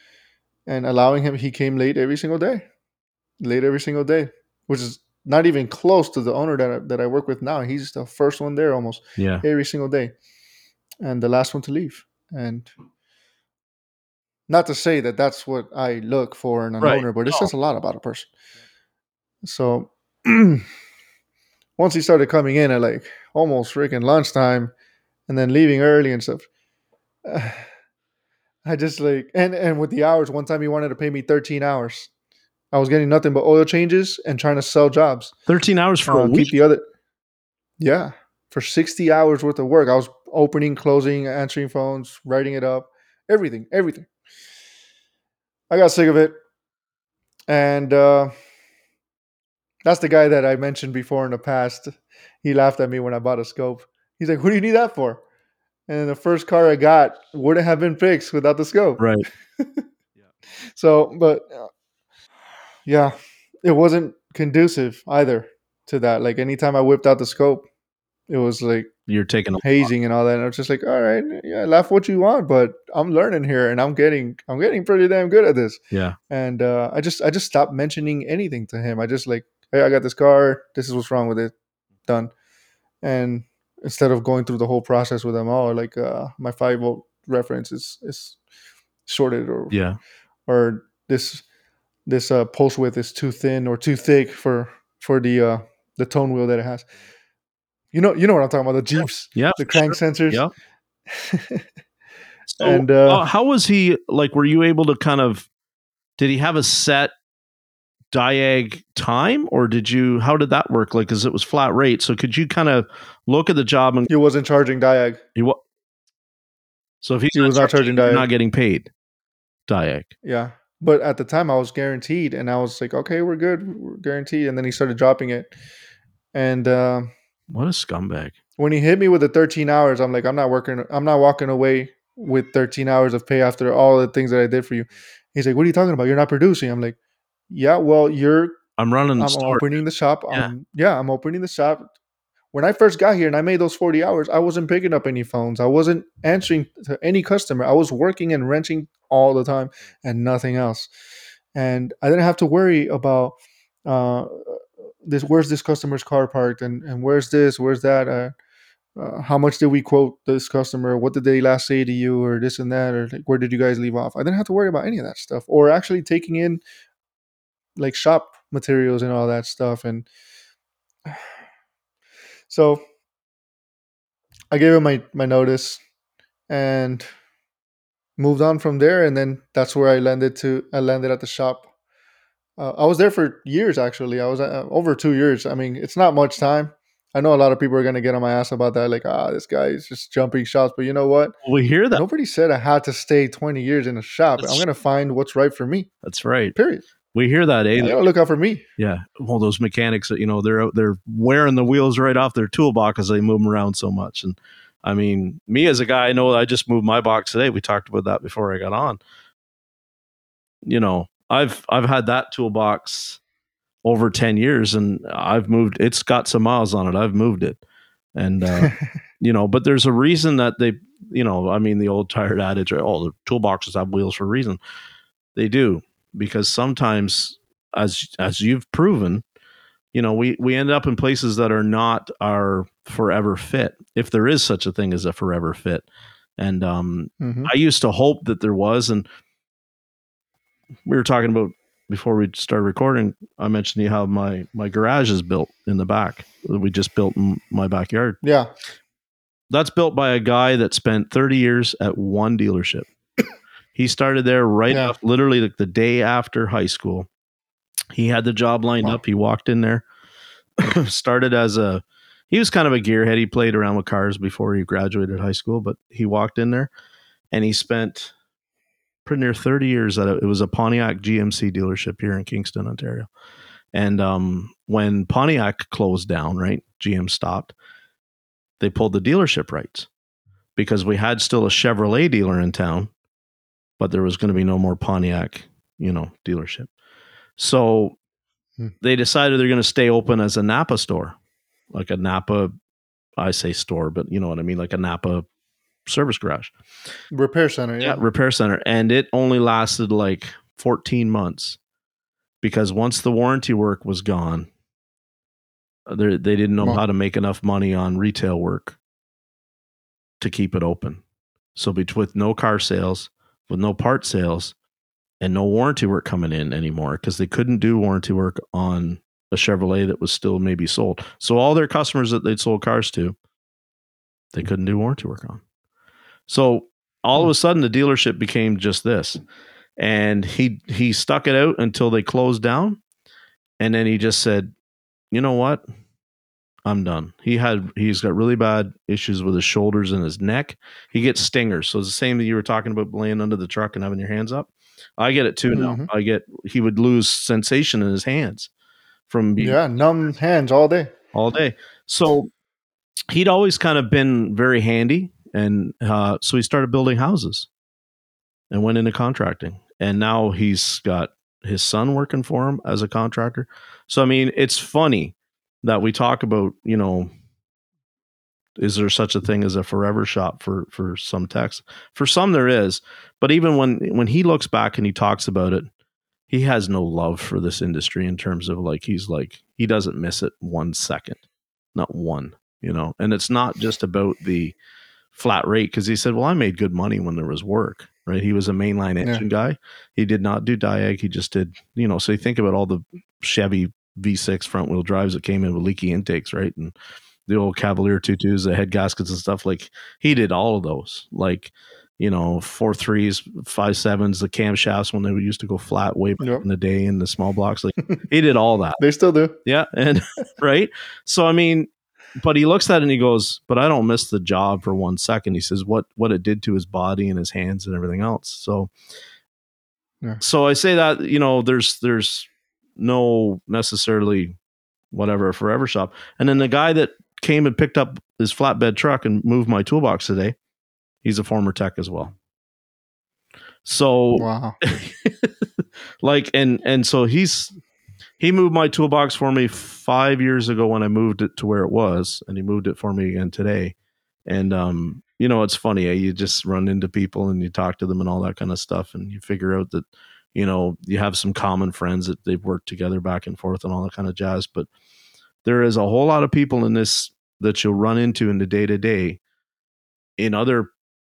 and allowing him. He came late every single day, late every single day, which is not even close to the owner that I, that I work with now. He's the first one there almost Yeah. every single day, and the last one to leave. And not to say that that's what I look for in an Right. owner, but it says a lot about a person. So once he started coming in at like almost freaking lunchtime, and then leaving early and stuff. I just like and and with the hours, one time he wanted to pay me 13 hours. I was getting nothing but oil changes and trying to sell jobs. 13 hours for Uh, a keep week. the other Yeah. For 60 hours worth of work. I was opening, closing, answering phones, writing it up, everything, everything. I got sick of it. And uh that's the guy that I mentioned before in the past. He laughed at me when I bought a scope. He's like, "What do you need that for?" And the first car I got wouldn't have been fixed without the scope. Right. Yeah. So, but uh, yeah, it wasn't conducive either to that. Like anytime I whipped out the scope, it was like You're taking a hazing and all that. And I was just like, all right, yeah, laugh what you want, but I'm learning here and I'm getting I'm getting pretty damn good at this. Yeah. And uh, I just I just stopped mentioning anything to him. I just like, hey, I got this car. This is what's wrong with it. Done. And instead of going through the whole process with them, oh, like uh, my five volt reference is is shorted or Yeah. or this this uh, pulse width is too thin or too thick for for the uh, the tone wheel that it has. You know, you know what I'm talking about. The Jeeps, Yeah. the crank sure. sensors. Yeah. So, And, uh, uh, how was he like were you able to kind of did he have a set diag time or did you how did that work like cuz it was flat rate so could you kind of look at the job and he wasn't charging diag. he wa- so if He was not charging diag. not getting paid diag Yeah. But at the time I was guaranteed and I was like, okay, we're good. We're guaranteed. And then he started dropping it. And uh, what a scumbag when he hit me with the 13 hours, I'm like, I'm not working, I'm not walking away with 13 hours of pay after all the things that I did for you. He's like, what are you talking about? You're not producing. I'm like, yeah, well, you're i'm running the I'm store opening the shop. Yeah. I'm, yeah, I'm opening the shop. When I first got here and I made those 40 hours, I wasn't picking up any phones. I wasn't answering to any customer. I was working and renting all the time and nothing else. And I didn't have to worry about uh, this. Where's this customer's car parked? And, and where's this? Where's that? Uh, uh, how much did we quote this customer? What did they last say to you, or this and that, or like, where did you guys leave off? I didn't have to worry about any of that stuff, or actually taking in like shop materials and all that stuff. And so I gave him my my notice, and moved on from there, and then that's where I landed to. I landed at the shop. Uh, I was there for years, actually. I was uh, over two years. I mean, it's not much time. I know a lot of people are gonna get on my ass about that, like, ah, this guy is just jumping shops. But you know what? We hear that. Nobody said I had to stay 20 years in a shop. That's I'm gonna find what's right for me. That's right. Period. We hear that, eh? Gotta look out for me. Yeah, well, those mechanics that you know they're they're wearing the wheels right off their toolbox because they move them around so much. And I mean, me as a guy, I know I just moved my box today. We talked about that before I got on. You know, I've I've had that toolbox over ten years, and I've moved. It's got some miles on it. I've moved it, and uh, you know, but there's a reason that they, you know, I mean, the old tired adage, oh, the toolboxes have wheels for a reason. They do because sometimes, as as you've proven, you know, we we end up in places that are not our forever fit, if there is such a thing as a forever fit. And um, Mhm. I used to hope that there was, and we were talking about before we started recording. I mentioned to you how my my garage is built in the back. that We just built in my backyard. Yeah. That's built by a guy that spent 30 years at one dealership. he started there right Yeah. off, literally like the day after high school. He had the job lined Wow. up. He walked in there, started as a, he was kind of a gearhead. He played around with cars before he graduated high school, but he walked in there and he spent pretty near 30 years at a, it was a Pontiac GMC dealership here in Kingston, Ontario. And um, when Pontiac closed down, right, GM stopped, they pulled the dealership rights because we had still a Chevrolet dealer in town, but there was going to be no more Pontiac, you know, dealership. So Hmm. they decided they're going to stay open as a Napa store, like a Napa, I say store, but you know what I mean, like a Napa service garage Repair center. yeah, Yeah. repair center and it only lasted like 14 months because once the warranty work was gone uh, they they didn't know how to make enough money on retail work to keep it open so with no car sales with no part sales and no warranty work coming in anymore because they couldn't do warranty work on a Chevrolet that was still maybe sold. So all their customers that they'd sold cars to, they couldn't do warranty work on. So all of a sudden the dealership became just this. And he he stuck it out until they closed down. And then he just said, you know what? I'm done. He had he's got really bad issues with his shoulders and his neck. He gets stingers. So it's the same that you were talking about laying under the truck and having your hands up. I get it too now. Mhm. I get he would lose sensation in his hands from being Yeah. Numb hands all day. all day. So he'd always kind of been very handy, and uh, so he started building houses and went into contracting. And now he's got his son working for him as a contractor. So I mean, it's funny that we talk about, you know, is there such a thing as a forever shop for for some techs? For some there is, but even when when he looks back and he talks about it, he has no love for this industry in terms of like he's like he doesn't miss it one second, not one, you know. And it's not just about the flat rate because he said, "Well, I made good money when there was work." Right? He was a mainline Yeah. engine guy. He did not do diag. He just did, you know. So you think about all the Chevy V6 front wheel drives that came in with leaky intakes, right? And the old Cavalier 22s, the head gaskets and stuff. Like he did all of those. Like, you know, four threes, five sevens, the camshafts when they used to go flat way back Yep. in the day in the small blocks. Like he did all that. They still do. Yeah. And right. So I mean, but he looks at it and he goes, But I don't miss the job for one second. He says what what it did to his body and his hands and everything else. So Yeah. so I say that, you know, there's there's no necessarily whatever forever shop. And then the guy that came and picked up his flatbed truck and moved my toolbox today, he's a former tech as well. So Wow. like and and so he's he moved my toolbox for me five years ago when I moved it to where it was, and he moved it for me again today. And um, you know, it's funny, eh? you just run into people and you talk to them and all that kind of stuff, and you figure out that you know you have some common friends that they've worked together back and forth and all that kind of jazz. But there is a whole lot of people in this that you'll run into in the day to day in other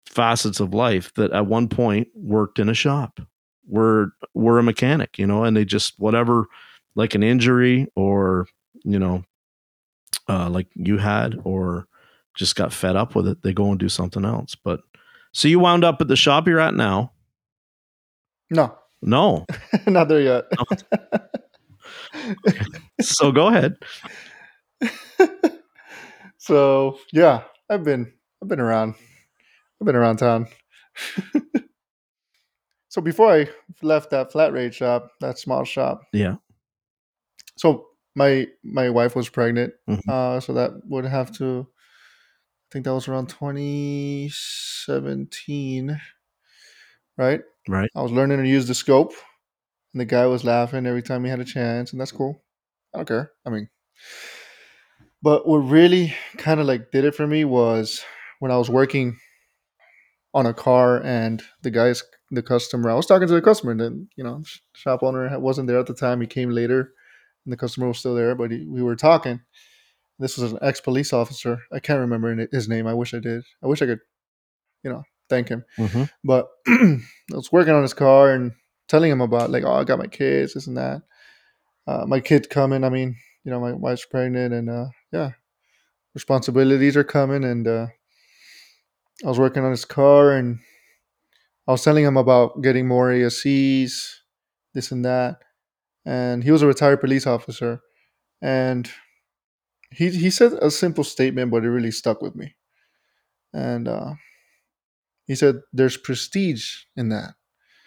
facets of life that at one point worked in a shop were were a mechanic, you know, and they just whatever like an injury or you know uh like you had or just got fed up with it, they go and do something else. But So you wound up at the shop you're at now? No, No. not there yet. so go ahead. so yeah, I've been I've been around. I've been around town. so before I left that flat rate shop, that small shop, Yeah. So my my wife was pregnant, Mhm. uh, so that would have to. I think that was around 2017, right? Right. I was learning to use the scope, and the guy was laughing every time he had a chance, and that's cool. I don't care. I mean, but what really kind of like did it for me was when I was working on a car, and the guy's the customer. I was talking to the customer, and then you know, shop owner wasn't there at the time. He came later, and the customer was still there, but he, we were talking. This was an ex police officer. I can't remember his name. I wish I did. I wish I could, you know, thank him. Mhm. But I was working on his car and telling him about like, oh, I got my kids, this and that. Uh, my kid coming. I mean, you know, my wife's pregnant, and uh, yeah, responsibilities are coming. And uh, I was working on his car, and I was telling him about getting more ASEs, this and that. And he was a retired police officer, and he he said a simple statement, but it really stuck with me. And uh, he said, "There's prestige in that."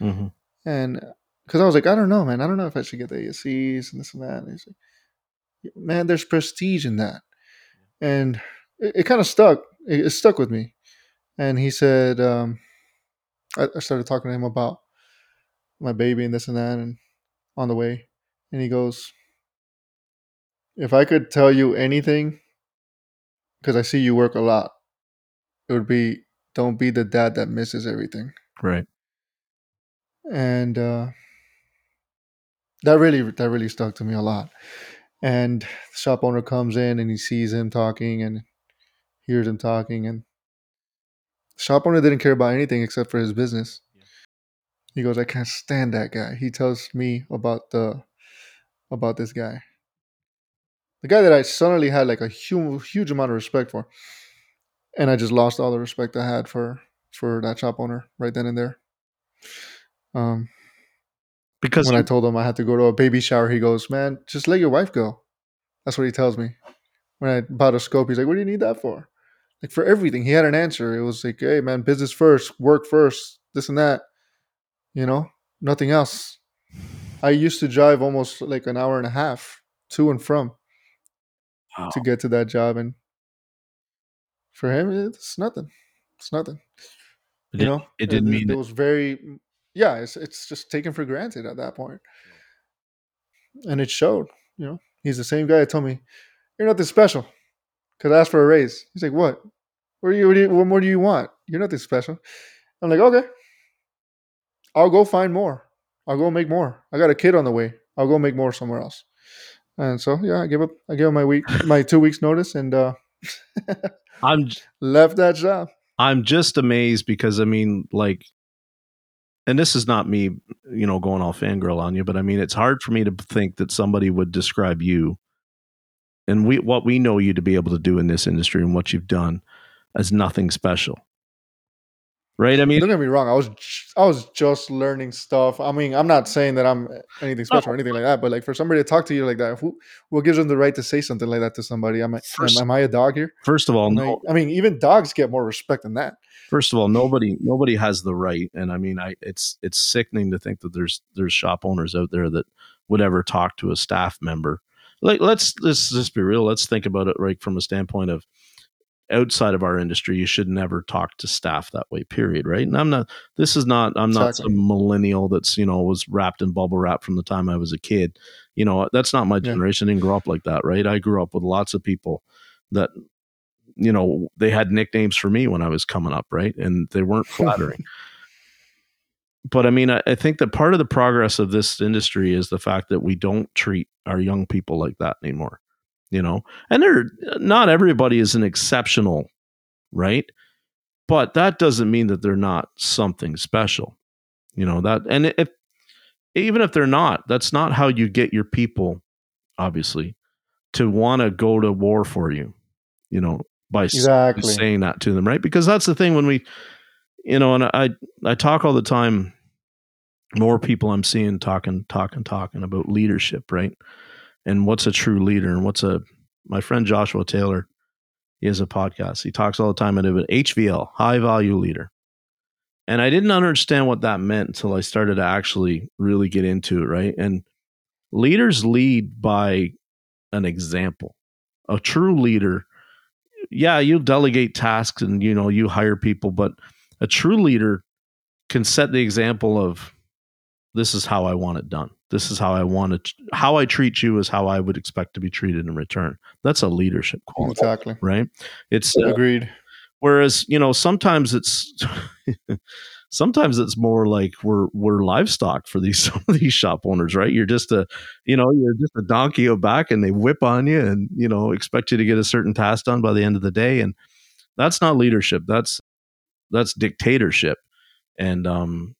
Mhm. And because I was like, I don't know, man. I don't know if I should get the ASEs and this and that. And he's like, man, there's prestige in that. And it, it kind of stuck. It, it stuck with me. And he said, um, I, I started talking to him about my baby and this and that and on the way. And he goes, if I could tell you anything, because I see you work a lot, it would be don't be the dad that misses everything. Right. and uh, that really that really stuck to me a lot. And the shop owner comes in and he sees him talking and hears him talking, and the shop owner didn't care about anything except for his business. He goes, "I can't stand that guy." He tells me about the about this guy, the guy that I suddenly had like a huge huge amount of respect for, and I just lost all the respect I had for for that shop owner right then and there. Um, Because when I told him I had to go to a baby shower, he goes, "Man, just let your wife go." That's what he tells me. When I bought a scope, he's like, "What do you need that for?" Like for everything, he had an answer. It was like, "Hey, man, business first, work first, this and that." You know, nothing else. I used to drive almost like an hour and a half to and from Wow. to get to that job, and for him, it's nothing. It's nothing. It you know, it didn't mean it it. was very. Yeah, it's it's just taken for granted at that point, and it showed. You know, he's the same guy that told me, "You're nothing special." Could ask for a raise. He's like, "What? What, do you, what, do you, what more do you want? You're nothing special." I'm like, "Okay, I'll go find more. I'll go make more. I got a kid on the way. I'll go make more somewhere else." And so, yeah, I give up. I give him my week, my two weeks notice, and uh, I'm left that job. I'm just amazed because I mean, like, and this is not me, you know, going all fangirl on you, but I mean, it's hard for me to think that somebody would describe you and we what we know you to be able to do in this industry and what you've done as nothing special. Right? I mean, Don't get me wrong. I was I was just learning stuff. I mean, I'm not saying that I'm anything special or anything like that, but like for somebody to talk to you like that, who what gives them the right to say something like that to somebody? Am I First- am, am I a dog here? first of all, Am no, I, I mean, even dogs get more respect than that. first of all, nobody nobody has the right, and I mean, I it's it's sickening to think that there's there's shop owners out there that would ever talk to a staff member. Like, let's let's just be real. Let's think about it right from a standpoint of outside of our industry. You should never talk to staff that way. Period. Right? And I'm not. This is not. I'm not Exactly. some millennial that's you know was wrapped in bubble wrap from the time I was a kid. You know, that's not my Yeah. generation. I didn't grow up like that. Right? I grew up with lots of people that you know they had nicknames for me when I was coming up, right? And they weren't flattering. but I mean, I, I think that part of the progress of this industry is the fact that we don't treat our young people like that anymore. You know, and they're not everybody is an exceptional, right? But that doesn't mean that they're not something special. You know that, and if even if they're not, that's not how you get your people, obviously, to want to go to war for you. You know, by Exactly. saying that to them, right? Because that's the thing when we, you know, and I I talk all the time. More people I'm seeing talking, talking, talking about leadership, right? And what's a true leader, and what's a my friend Joshua Taylor. He has a podcast. He talks all the time about HVL, high value leader. And I didn't understand what that meant until I started to actually really get into it, right? And leaders lead by an example. A true leader, yeah, you delegate tasks and you know you hire people, but a true leader can set the example of this is how I want it done. This is how I want it. How I treat you is how I would expect to be treated in return. That's a leadership quality, Exactly. right? It's uh, Agreed. whereas you know sometimes it's sometimes it's more like we're we're livestock for these some of these shop owners right you're just a you know you're just a donkey of back and they whip on you and you know expect you to get a certain task done by the end of the day and that's not leadership that's that's dictatorship and um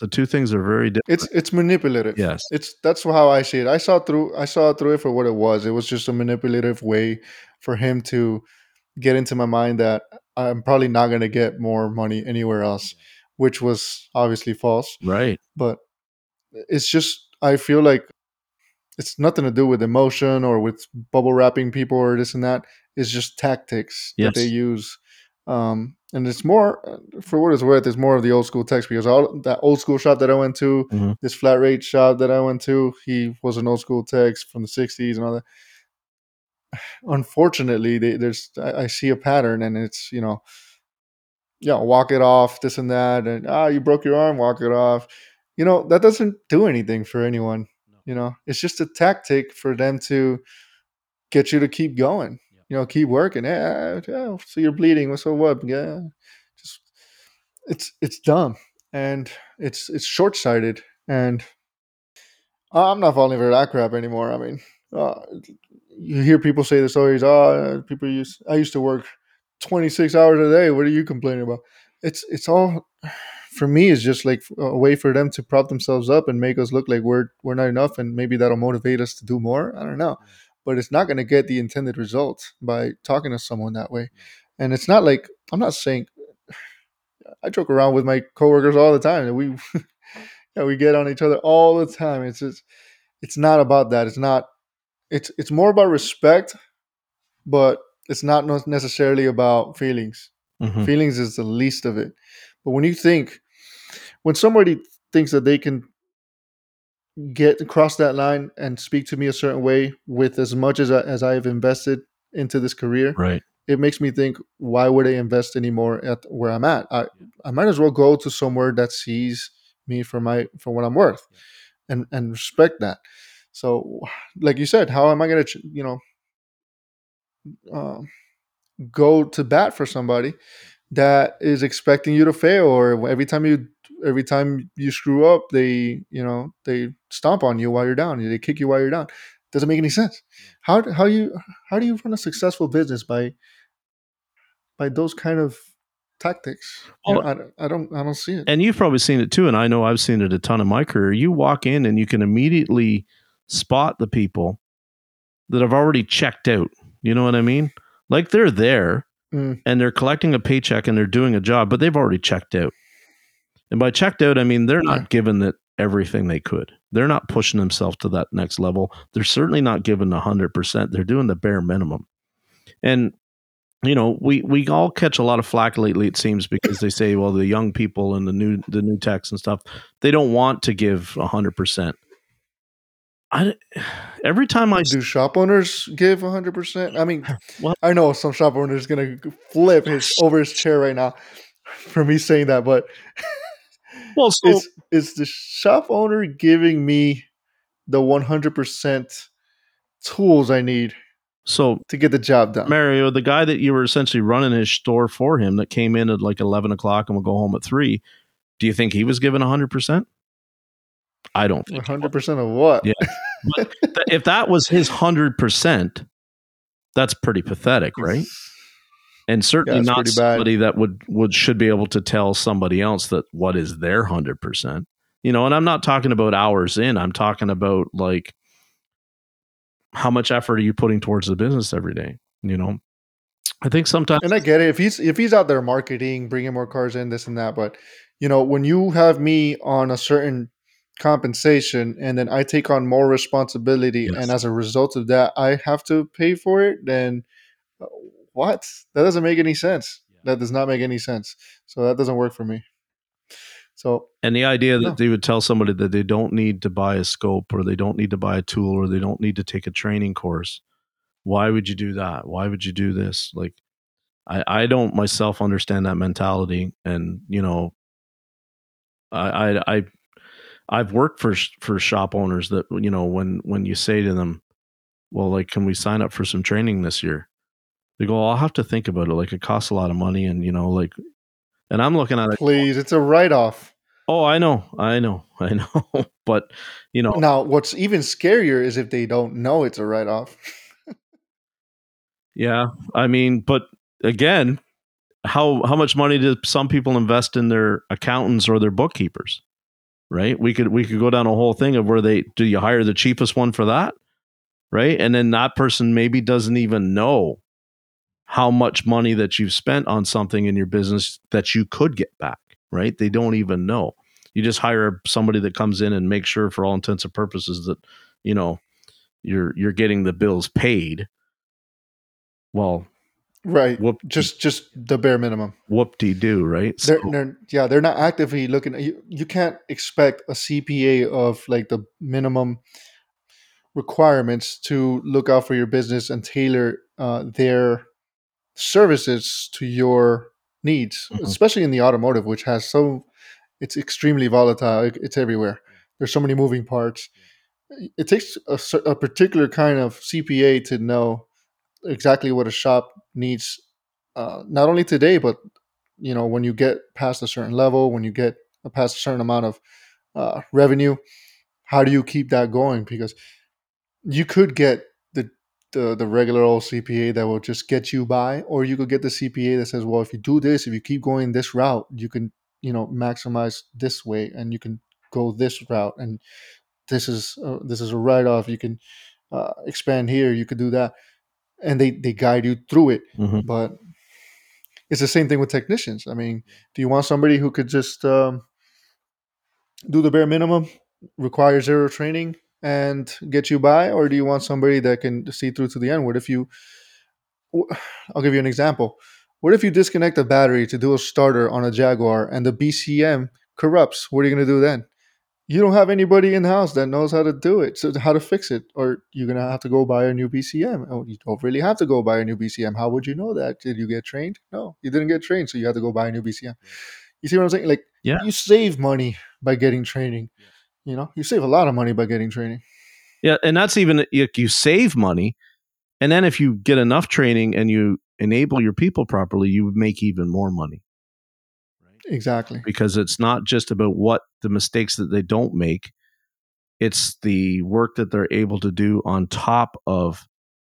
the two things are very different It's it's manipulative. yes It's that's how I see it. I saw through I saw through it for what it was. It was just a manipulative way for him to get into my mind that I'm probably not going to get more money anywhere else, which was obviously false. right But it's just I feel like it's nothing to do with emotion or with bubble wrapping people or this and that. It's just tactics Yes. that they use. Um, and it's more, for what it's worth, it's more of the old school text because all that old school shop that I went to, Mhm. this flat rate shop that I went to, he was an old school text from the '60s and all that. Unfortunately, they, there's I, I see a pattern, and it's you know, yeah, walk it off, this and that, and ah, you broke your arm, walk it off. You know that doesn't do anything for anyone. You know, it's just a tactic for them to get you to keep going. You know, keep working. Yeah, yeah. So you're bleeding. So what? Yeah, just it's it's dumb and it's it's short sighted. And I'm not falling for that crap anymore. I mean, uh, you hear people say the stories. Oh, people use. I used to work 26 hours a day. What are you complaining about? It's it's all for me. It's just like a way for them to prop themselves up and make us look like we're we're not enough, and maybe that'll motivate us to do more. I don't know, but it's not going to get the intended result by talking to someone that way. And it's not like I'm not saying. I joke around with my coworkers all the time. We yeah, we get on each other all the time. It's just it's not about that. It's not it's it's more about respect, but it's not necessarily about feelings. Mhm. Feelings is the least of it. But when you think when somebody thinks that they can get across that line and speak to me a certain way with as much as I, as I have invested into this career, right it makes me think why would I invest anymore at where I'm at? I, I might as well go to somewhere that sees me for my for what I'm worth and and respect that. So like you said, how am I going to you know uh, go to bat for somebody that is expecting you to fail or every time you every time you screw up they you know they stomp on you while you're down. They kick you while you're down. Doesn't make any sense. How how you how do you run a successful business by by those kind of tactics? Well- I, don't- I don't i don't see it. And you've probably seen it too and i know i've seen it a ton in my career. You walk in and you can immediately spot the people that have already checked out. You know what i mean? Like they're there Mm. and they're collecting a paycheck and they're doing a job but they've already checked out and by checked out i mean they're not given it everything they could. They're not pushing themselves to that next level. They're certainly not giving 100% they're doing the bare minimum. And you know we we all catch a lot of flack lately it seems because they say well the young people and the new the new techs and stuff they don't want to give 100% I, every time I do shop owners give 100% i mean What? i know some shop owners going to flip his over his chair right now for me saying that but well so is is the shop owner giving me the 100% tools i need so to get the job done Mario, the guy that you were essentially running his store for him that came in at like 11 o'clock and will go home at 3, do you think he was given 100%? I don't think. he was. 100% of what Yeah. Th- if that was his 100%, that's pretty pathetic, right? And certainly Yeah, not pretty bad. somebody that would, would should be able to tell somebody else that what is their 100%. You know, and I'm not talking about hours in, I'm talking about like how much effort are you putting towards the business every day, you know? I think sometimes And I get it if he's if he's out there marketing, bringing more cars in, this and that. But you know, when you have me on a certain compensation and then I take on more responsibility, Yes. and as a result of that, I have to pay for it, then what? That doesn't make any sense. That does not make any sense. So that doesn't work for me. So And the idea that No. they would tell somebody that they don't need to buy a scope or they don't need to buy a tool or they don't need to take a training course. Why would you do that? Why would you do this? Like I, I don't myself understand that mentality. And, you know, I, I, I I've worked for for shop owners that you know when when you say to them, "Well, like, can we sign up for some training this year?" They go, "I'll have to think about it. Like, it costs a lot of money, and you know, like." And I'm looking at it. please, it's a write off. Oh, I know, I know, I know. but you know, Now, what's even scarier is if they don't know it's a write off. yeah. I mean, but again, how how much money do some people invest in their accountants or their bookkeepers? Right? We could we could go down a whole thing of where they do you hire the cheapest one for that? Right? And then that person maybe doesn't even know how much money that you've spent on something in your business that you could get back, right? They don't even know. You just hire somebody that comes in and makes sure for all intents and purposes that, you know, you're you're getting the bills paid. Well, right. whoop Just just the bare minimum. whoop de do, right? They're, So- they're yeah, they're not actively looking. You, you can't expect a CPA of like the minimum requirements to look out for your business and tailor uh, their services to your needs, Mhm. especially in the automotive, which has so it's extremely volatile. It's everywhere. There's so many moving parts. It takes a, a particular kind of CPA to know exactly what a shop needs, uh, not only today, but you know when you get past a certain level, when you get past a certain amount of uh, revenue, how do you keep that going? Because you could get the, the regular old CPA that will just get you by, or you could get the CPA that says, well, if you do this, if you keep going this route, you can you know maximize this way, and you can go this route, and this is uh, this is a write off. You can uh, expand here, you could do that, and they they guide you through it. Mhm. But it's the same thing with technicians. I mean, do you want somebody who could just um, do the bare minimum, require zero training, and get you by, or do you want somebody that can see through to the end? What if you? I'll give you an example. What if you disconnect a battery to do a starter on a Jaguar and the BCM corrupts? What are you going to do then? You don't have anybody in the house that knows how to do it, so how to fix it, or you're gonna have to go buy a new BCM. Oh, you don't really have to go buy a new BCM. How would you know that? Did you get trained? No, you didn't get trained, so you had to go buy a new BCM. You see what I'm saying? Like, Yeah. you save money by getting training. You know, you save a lot of money by getting training. Yeah, and that's even like you save money, and then if you get enough training and you enable your people properly, you make even more money. Right? Exactly. because it's not just about what the mistakes that they don't make it's the work that they're able to do on top of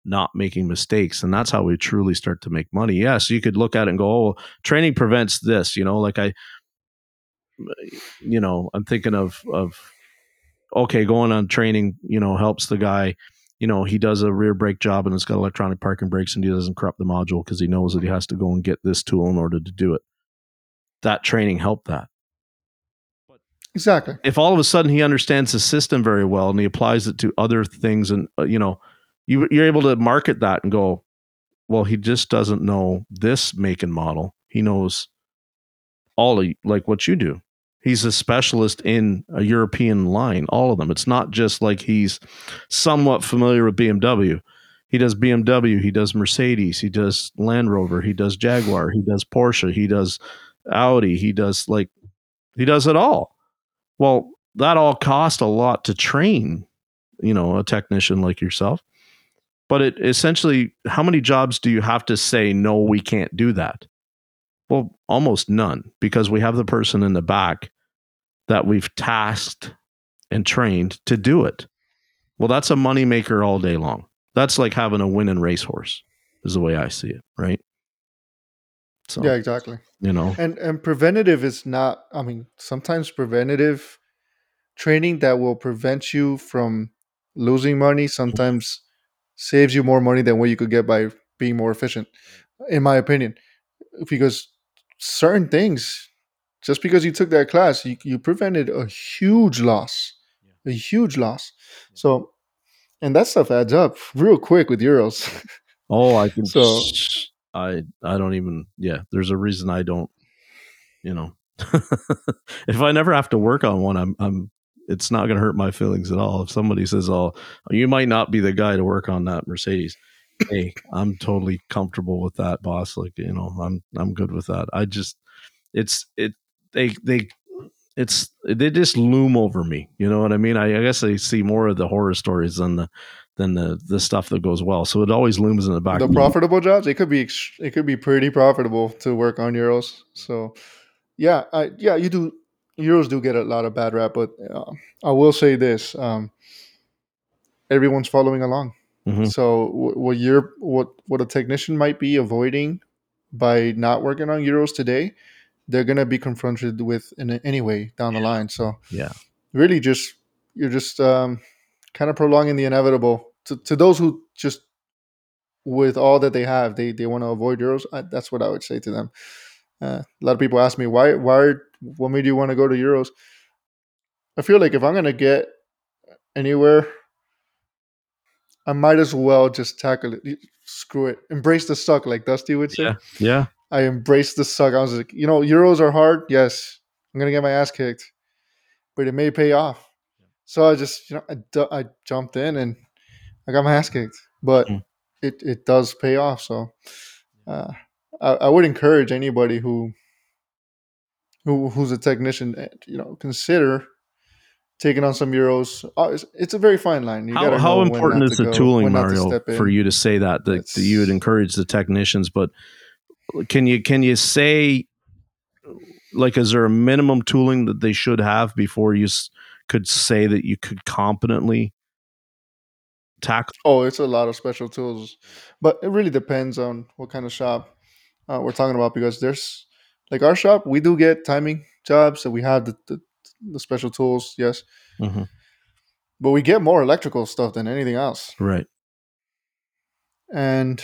not making mistakes and that's how we truly start to make money yes you could look at it and go oh training prevents this you know like i you know i'm thinking of of okay going on training you know helps the guy. You know he does a rear brake job and it's got electronic parking brakes and he doesn't corrupt the module because he knows that he has to go and get this tool in order to do it. That training helped that. Exactly. if all of a sudden he understands the system very well and he applies it to other things and uh, you know you, you're able to market that and go well he just doesn't know this make and model. He knows all of like what you do he's a specialist in a european line all of them it's not just like he's somewhat familiar with bmw he does bmw he does mercedes he does land rover he does jaguar he does porsche he does audi he does like he does it all well, that all cost a lot to train, you know, a technician like yourself. But it essentially, how many jobs do you have to say, no, we can't do that? Well, almost none, because we have the person in the back that we've tasked and trained to do it. Well, that's a moneymaker all day long. That's like having a winning racehorse, is the way I see it, right? So, Yeah, exactly. you know, And and preventative is not. I mean, sometimes preventative training that will prevent you from losing money sometimes saves you more money than what you could get by being more efficient. in my opinion, because certain things, just because you took that class, you, you prevented a huge loss, a huge loss. So, and that stuff adds up real quick with euros. Oh, I can. So- I I don't even. Yeah, there's a reason I don't. You know, if I never have to work on one, I'm I'm. It's not going to hurt my feelings at all. If somebody says, "Oh, you might not be the guy to work on that Mercedes," hey, I'm totally comfortable with that, boss. Like you know, I'm I'm good with that. I just, it's it they they. It's they just loom over me. You know what I mean? I, I guess I see more of the horror stories than the than the the stuff that goes well. So it always looms in the back. the profitable jobs, it could be it could be pretty profitable to work on euros. So, yeah, I, yeah, you do euros do get a lot of bad rap, but uh, I will say this: um, everyone's following along. Mhm. So, what you're what what a technician might be avoiding by not working on euros today, they're gonna be confronted with in a, anyway down the line. So, Yeah. really, just you're just um, kind of prolonging the inevitable to, to those who just with all that they have, they they want to avoid euros. I, that's what I would say to them. Uh, a lot of people ask me why why what made you want to go to euros. I feel like if I'm gonna get anywhere, I might as well just tackle it. Screw it, embrace the suck, like Dusty would say. Yeah. Yeah. I embraced the suck. I was like, you know, euros are hard. Yes, I'm gonna get my ass kicked, but it may pay off. So I just, you know, I, I jumped in and I got my ass kicked, but Mhm. it it does pay off. So uh, I, I would encourage anybody who who who's a technician, eh, you know, consider taking on some euros. Uh, It's, it's a very fine line. You How, how important is to the go, tooling, not to Mario, for you to say that, that that you would encourage the technicians? But can you can you say like is there a minimum tooling that they should have before you s- could say that you could competently tackle? Oh, it's a lot of special tools, but it really depends on what kind of shop uh, we're talking about. Because there's like our shop, we do get timing jobs, so we have the the, the special tools, yes, Mhm. but we get more electrical stuff than anything else. Right. And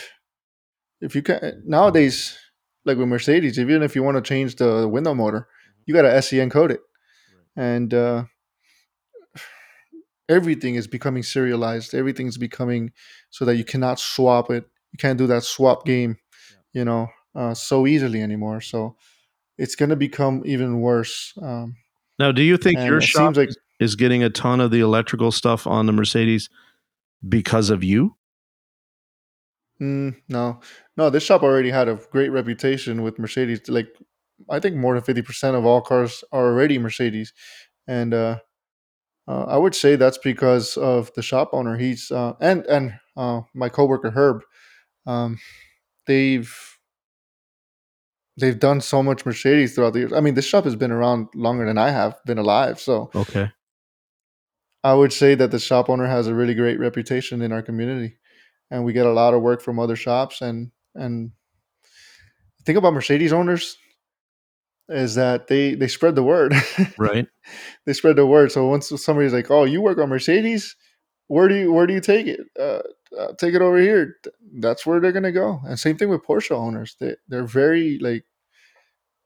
if you can nowadays, like with Mercedes, even if you want to change the window motor, you got to SCN code it, and uh, everything is becoming serialized. Everything's becoming so that you cannot swap it. You can't do that swap game, you know, uh, so easily anymore. So it's going to become even worse. Um, Now, do you think and your shop like is getting a ton of the electrical stuff on the Mercedes because of you? Mm, no, no. This shop already had a great reputation with Mercedes. Like, I think more than fifty percent of all cars are already Mercedes, and uh, uh, I would say that's because of the shop owner. He's uh, and and uh, my coworker Herb. Um, they've they've done so much Mercedes throughout the years. I mean, this shop has been around longer than I have been alive. So Okay. I would say that the shop owner has a really great reputation in our community, and we get a lot of work from other shops. And and the thing about Mercedes owners is that they they spread the word. Right. they spread the word. So once somebody's like, "Oh, you work on Mercedes," where do you where do you take it? Uh, uh, take it over here. That's where they're gonna go. And same thing with Porsche owners. They they're very like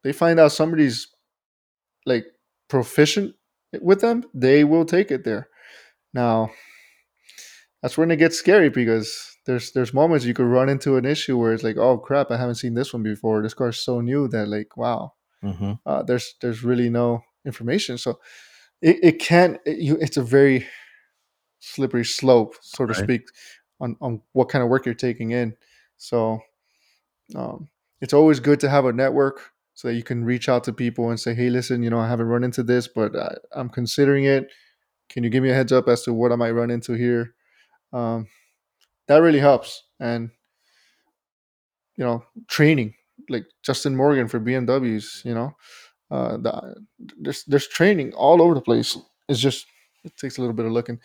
they find out somebody's like proficient with them, they will take it there. Now, that's when it gets scary because there's there's moments you could run into an issue where it's like, oh crap, I haven't seen this one before. This car's so new that like, wow, hmm uh, there's there's really no information. So it, it can it, you it's a very slippery slope, so to Right. speak, on on what kind of work you're taking in. So um, it's always good to have a network so that you can reach out to people and say, hey, listen, you know, I haven't run into this, but I, I'm considering it. Can you give me a heads up as to what I might run into here? Um, that really helps. And you know, training like Justin Morgan for BMWs, you know, uh, the, there's there's training all over the place. It's just it takes a little bit of looking,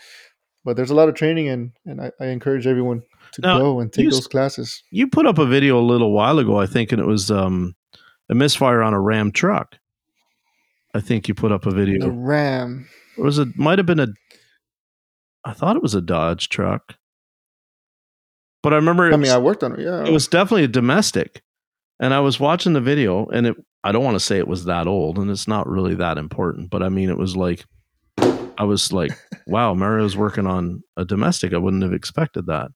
but there's a lot of training, and and I, I encourage everyone to Now, go and take you those classes. You put up a video a little while ago, I think, and it was um, a misfire on a Ram truck. I think you put up a The video. Ram, It was it might have been a. I thought it was a Dodge truck. But I remember I mean, was, I worked on it. Yeah, it was definitely a domestic. And I was watching the video and it I don't want to say it was that old and it's not really that important, but I mean it was like I was like, wow, Mario's working on a domestic. I wouldn't have expected that.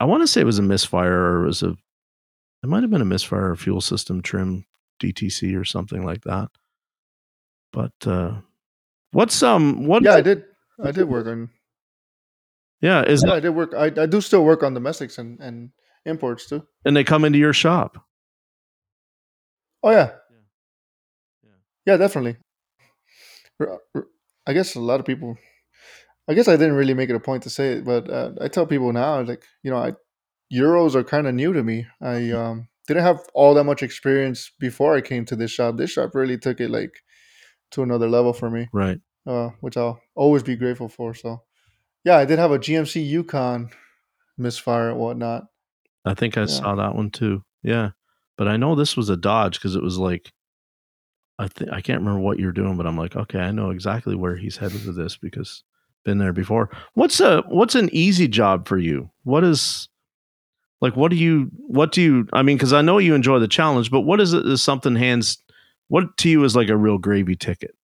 I want to say it was a misfire or it was a it might have been a misfire or fuel system trim DTC or something like that. But uh what's um what yeah, I did. I did work on. yeah, is Yeah, that, I did work. I, I do still work on domestics and, and imports too. and they come into your shop. Oh yeah, Yeah. yeah, definitely. I guess a lot of people. I guess I didn't really make it a point to say it, but uh, I tell people now, like you know, I Euros are kind of new to me. I um, didn't have all that much experience before I came to this shop. This shop really took it like to another level for me, Right. uh, which I'll always be grateful for. So, yeah, I did have a GMC Yukon misfire and whatnot. I think I Yeah. saw that one too. Yeah. But I know this was a Dodge because it was like I think I can't remember what you're doing, but I'm like, okay, I know exactly where he's headed with this because been there before. What's a what's an easy job for you? What is like what do you what do you I mean, because I know you enjoy the challenge, but what is it is something hands what to you is like a real gravy ticket?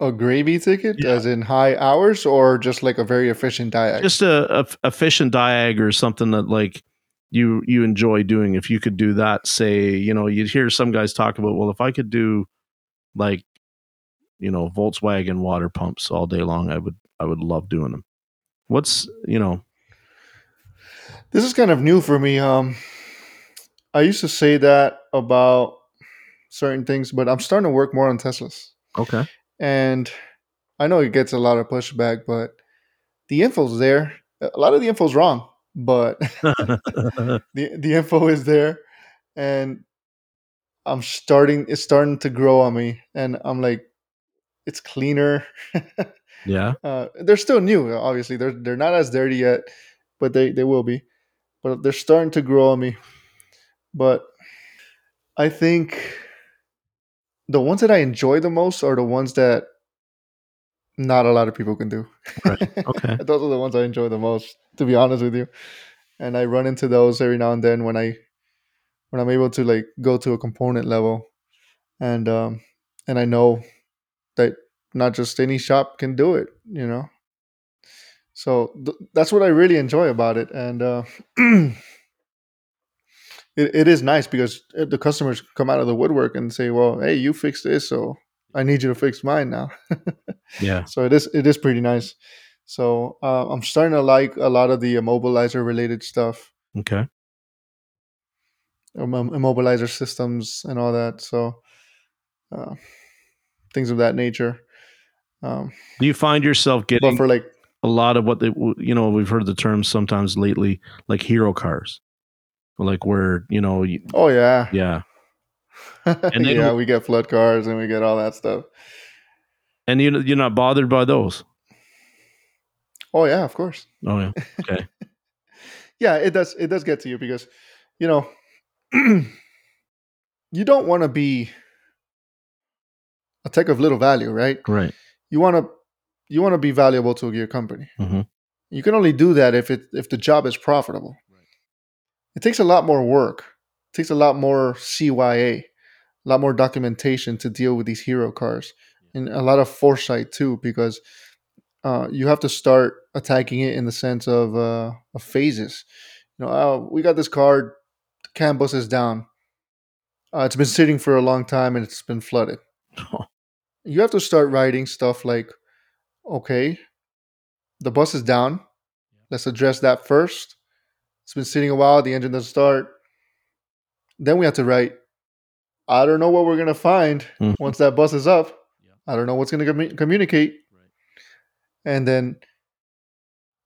A gravy ticket, Yeah. as in high hours, or just like a very efficient diag. Just a, a efficient diag or something that like you you enjoy doing. If you could do that, say, you know, you'd hear some guys talk about, well, if I could do like, you know, Volkswagen water pumps all day long, I would I would love doing them. What's you know, This is kind of new for me. Um, I used to say that about certain things, but I'm starting to work more on Teslas, okay. and I know it gets a lot of pushback, but the info's there. A lot of the info's wrong, but the the info is there, and I'm starting. It's starting to grow on me, and I'm like, it's cleaner. yeah. Uh, they're still new, obviously. They're they're not as dirty yet, but they they will be. But they're starting to grow on me. But I think the ones that I enjoy the most are the ones that not a lot of people can do. Right. Okay. those are the ones I enjoy the most, to be honest with you. And I run into those every now and then when I when I'm able to like go to a component level, and um, and I know that not just any shop can do it, you know. So th- that's what I really enjoy about it, and uh, it, it is nice because uh, the customers come out of the woodwork and say, "Well, hey, you fixed this, so I need you to fix mine now." Yeah. so it is it is pretty nice. So uh, I'm starting to like a lot of the immobilizer related stuff, Okay. um, immobilizer systems, and all that. So uh, things of that nature. Um, Do you find yourself getting but for like a lot of what they you know we've heard the term sometimes lately like hero cars like where you know you, oh yeah, yeah then- yeah, we get flood cars and we get all that stuff. and you you're not bothered by those Oh yeah, of course. oh yeah okay Yeah, it does. It does get to you because you know you don't want to be a tech of little value, right? right You want to you want to be valuable to your company. Mhm. You can only do that if it if the job is profitable. It takes a lot more work. Takes a lot more CYA, a lot more documentation to deal with these hero cars, and a lot of foresight too, because uh, you have to start attacking it in the sense of, uh, of phases. You know, oh, we got this car, the CAN bus is down. Uh, it's been sitting for a long time and it's been flooded. You have to start writing stuff like, okay, the bus is down. Let's address that first. It's been sitting a while. The engine doesn't start. Then we have to write, I don't know what we're going to find Mhm. once that bus is up. I don't know what's going to commu- communicate. And then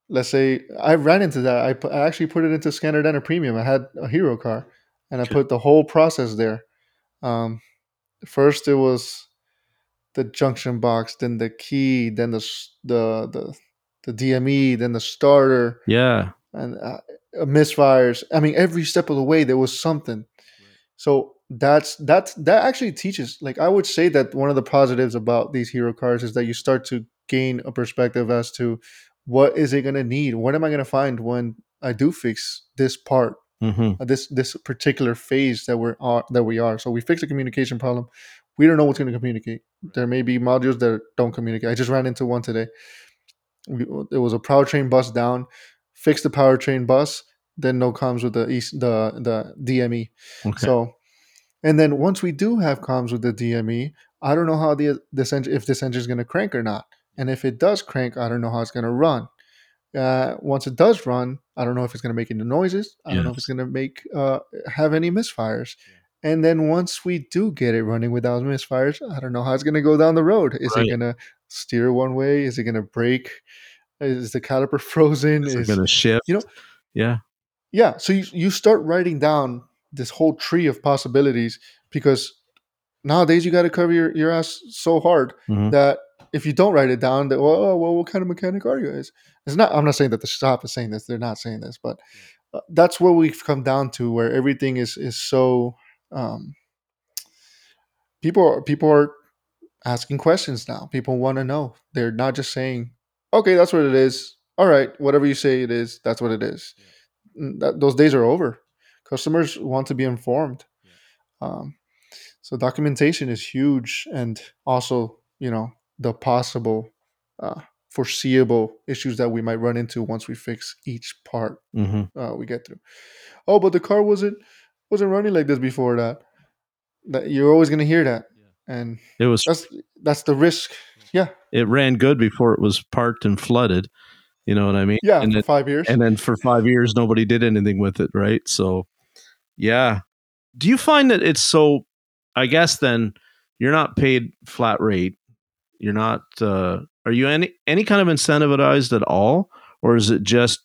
let's say I ran into that. I, pu- I actually put it into ScannerDanner Premium. I had a hero car and I Okay. put the whole process there. Um, first, it was the junction box, then the key, then the the the, the DME, then the starter, yeah and uh, uh, misfires. I mean, every step of the way there was something. So that's that's that actually teaches. Like I would say that one of the positives about these hero cars is that you start to gain a perspective as to what is it going to need? What am I going to find when I do fix this part, Mm-hmm. uh, this this particular phase that we're are, that we are? So we fix a communication problem. We don't know what's going to communicate. There may be modules that don't communicate. I just ran into one today. It was a powertrain bus down. Fix the powertrain bus. Then no comms with the east, the the DME. Okay. So, and then once we do have comms with the DME, I don't know how the this engine if this engine is going to crank or not. And if it does crank, I don't know how it's going to run. Uh, once it does run, I don't know if it's going to make any noises. I don't know if it's going to make uh, have any misfires. And then once we do get it running without misfires, I don't know how it's going to go down the road. Is Right. it going to steer one way? Is it going to break? Is the caliper frozen? Is it Is going to shift? you know- yeah. Yeah so you, you start writing down this whole tree of possibilities because nowadays you got to cover your, your ass so hard Mhm. that if you don't write it down that well, oh, well what kind of mechanic are you? Guys it's not i'm not saying that the shop is saying this they're not saying this but uh, that's where we've come down to where everything is is so um people are people are asking questions now. People want to know. They're not just saying okay that's what it is. All right whatever you say it is that's what it is. Mm, that, those days are over. Customers want to be informed. Um, so documentation is huge and also you know the possible uh, foreseeable issues that we might run into once we fix each part Mm-hmm. uh, we get through. Oh but the car wasn't wasn't running like this before that. That you're always going to hear that. And It was. that's that's the risk. Yeah. It ran good before it was parked and flooded. You know what I mean? yeah And for it- five years. and then for five years nobody did anything with it right? So yeah. Do you find that it's so i guess then you're not paid flat rate. You're not uh are you any any kind of incentivized at all? Or is it just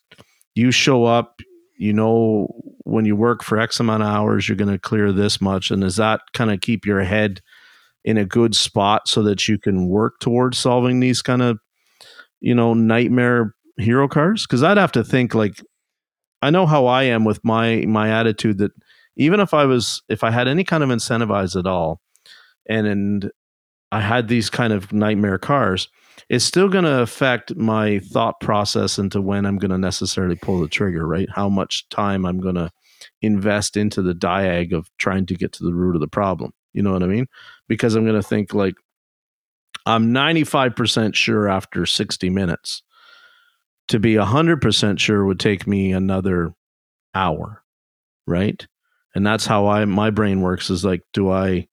you show up you know when you work for x amount of hours you're going to clear this much and does that kind of keep your head in a good spot so that you can work towards solving these kind of you know nightmare hero cars? Because i'd have to think like i know how i am with my my attitude that even if i was if i had any kind of incentivize at all and and i had these kind of nightmare cars it's still going to affect my thought process into when i'm going to necessarily pull the trigger right? How much time i'm going to invest into the diag of trying to get to the root of the problem you know what i mean? Because i'm going to think like i'm 95% sure after 60 minutes to be 100% sure would take me another hour right and that's how i my brain works is like do i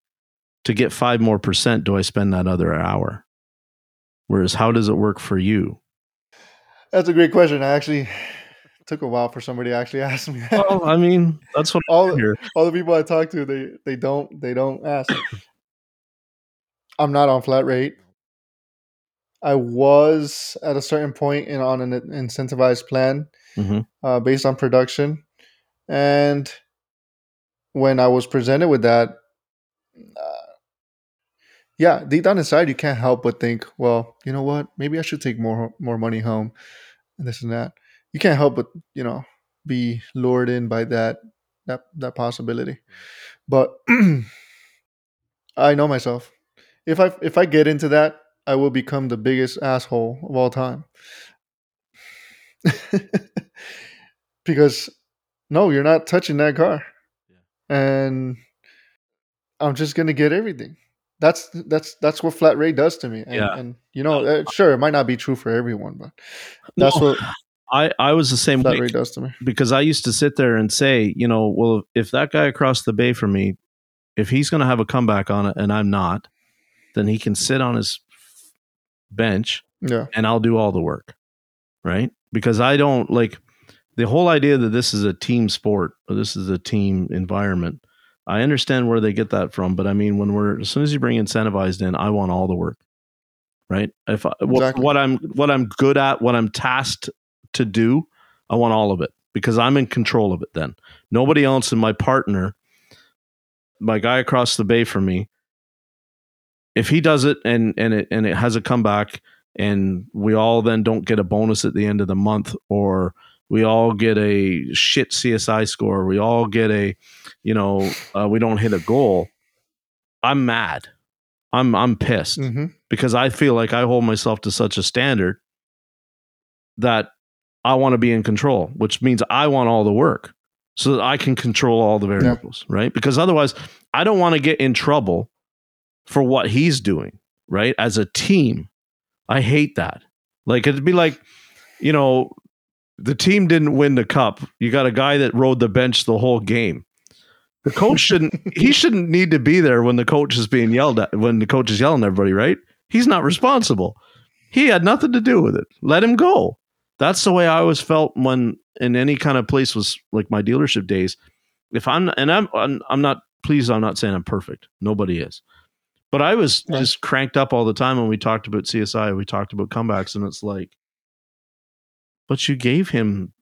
to get 5 more percent do i spend that other hour whereas how does it work for you that's a great question i actually took a while for somebody to actually ask me that. well i mean that's what all all the people I talk to, they they don't they don't ask. I'm not on flat rate. I was at a certain point in on an incentivized plan Mhm. uh, based on production, and when I was presented with that, uh, yeah, deep down inside, you can't help but think, well, you know what? Maybe I should take more more money home, and this and that. You can't help but you know be lured in by that that that possibility. But I know myself. If I if I get into that, I will become the biggest asshole of all time. because no, you're not touching that car. And I'm just gonna get everything. That's that's that's what flat rate does to me. And, Yeah. and you know, uh, sure, it might not be true for everyone, but that's No, what i i was the same flat way rate does to me. because I used to sit there and say, you know, well, if that guy across the bay from me, if he's going to have a comeback on it and I'm not, then he can sit on his bench Yeah. and I'll do all the work. Right? Because I don't like the whole idea that this is a team sport or this is a team environment. I understand where they get that from, but I mean, when we're as soon as you bring incentivized in, I want all the work. Right? If I, what, Exactly. what I'm what I'm good at, what I'm tasked to do, I want all of it because I'm in control of it then. Nobody else and my partner, my guy across the bay from me, if he does it and and it and it has a comeback and we all then don't get a bonus at the end of the month or we all get a shit CSI score, we all get a you know, uh, we don't hit a goal, I'm mad. I'm I'm pissed hmm because I feel like I hold myself to such a standard that I want to be in control, which means I want all the work so that I can control all the variables, right? Because otherwise, I don't want to get in trouble for what he's doing, right? As a team. I hate that. Like it'd be like, you know, the team didn't win the cup. You got a guy that rode the bench the whole game. The coach shouldn't he shouldn't need to be there when the coach is being yelled at when the coach is yelling at everybody, right? He's not responsible. He had nothing to do with it. Let him go. That's the way I always felt when in any kind of place was like my dealership days. If I'm and I'm I'm, I'm not please I'm not saying I'm perfect. Nobody is. But I was Right. just cranked up all the time when we talked about CSI, we talked about comebacks and it's like but you gave him,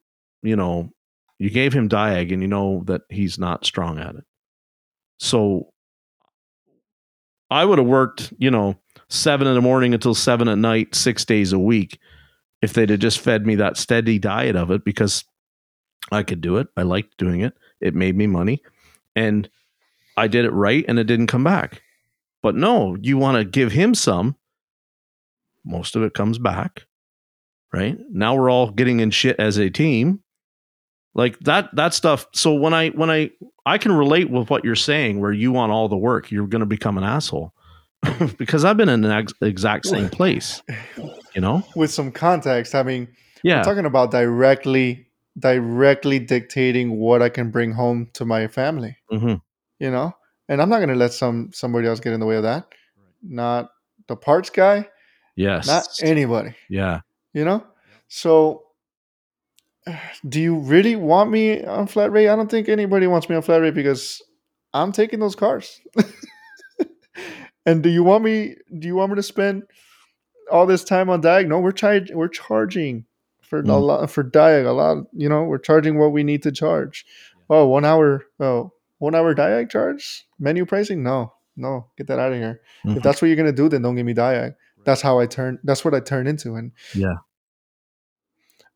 you know, you gave him Diag and you know that he's not strong at it. So I would have worked, you know, seven in the morning until seven at night, six days a week, if they'd have just fed me that steady diet of it because I could do it. I liked doing it. It made me money. And I did it right and it didn't come back. But no, you want to give him some. Most of it comes back. Right? Now we're all getting in shit as a team. Like that that stuff. So when I when I I can relate with what you're saying where you want all the work, you're going to become an asshole. because I've been in the ex- exact same place, you know? With some context, I mean, Yeah. we're talking about directly directly dictating what I can bring home to my family. hmm you know and i'm not going to let some somebody else get in the way of that. Not the parts guy. Yes. not anybody. Yeah. you know? So do you really want me on flat rate? I don't think anybody wants me on flat rate because i'm taking those cars. And do you want me do you want me to spend all this time on diag? No we're charging we're charging for a Mm. lot for diag a lot. You know we're charging what we need to charge. Oh one hour oh one hour diag charge? Menu pricing? No. No. Get that out of here. Mhm. if that's what you're gonna do then don't give me diag. That's how i turn that's what i turn into and Yeah.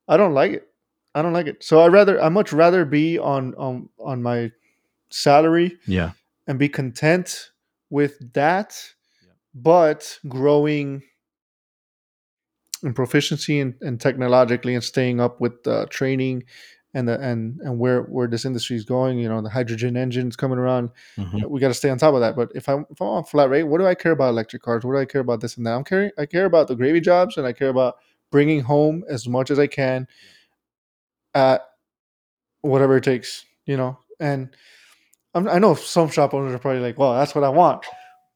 i don't like it. I don't like it. So i rather i much rather be on on on my salary Yeah. and be content with that Yeah. but growing in proficiency and, and technologically and staying up with uh, training and the and and where where this industry is going you know the hydrogen engines coming around Mhm. we got to stay on top of that. But if i'm if i'm on flat rate what do i care about electric cars? What do i care about this and that? I'm caring i care about the gravy jobs and i care about bringing home as much as i can at whatever it takes you know? And I'm, i know some shop owners are probably like well that's what i want.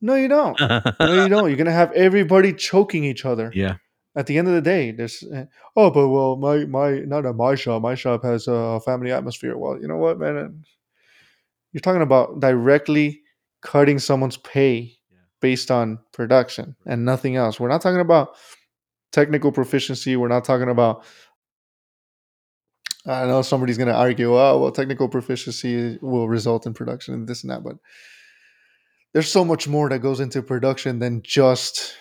No you don't. No you don't. You're gonna have everybody choking each other. Yeah. At the end of the day there's uh, oh but well my my not at my shop my shop has a family atmosphere. Well you know what man? You're talking about directly cutting someone's pay Yeah. based on production and nothing else. We're not talking about technical proficiency. We're not talking about i know somebody's going to argue oh well technical proficiency will result in production and this and that but there's so much more that goes into production than just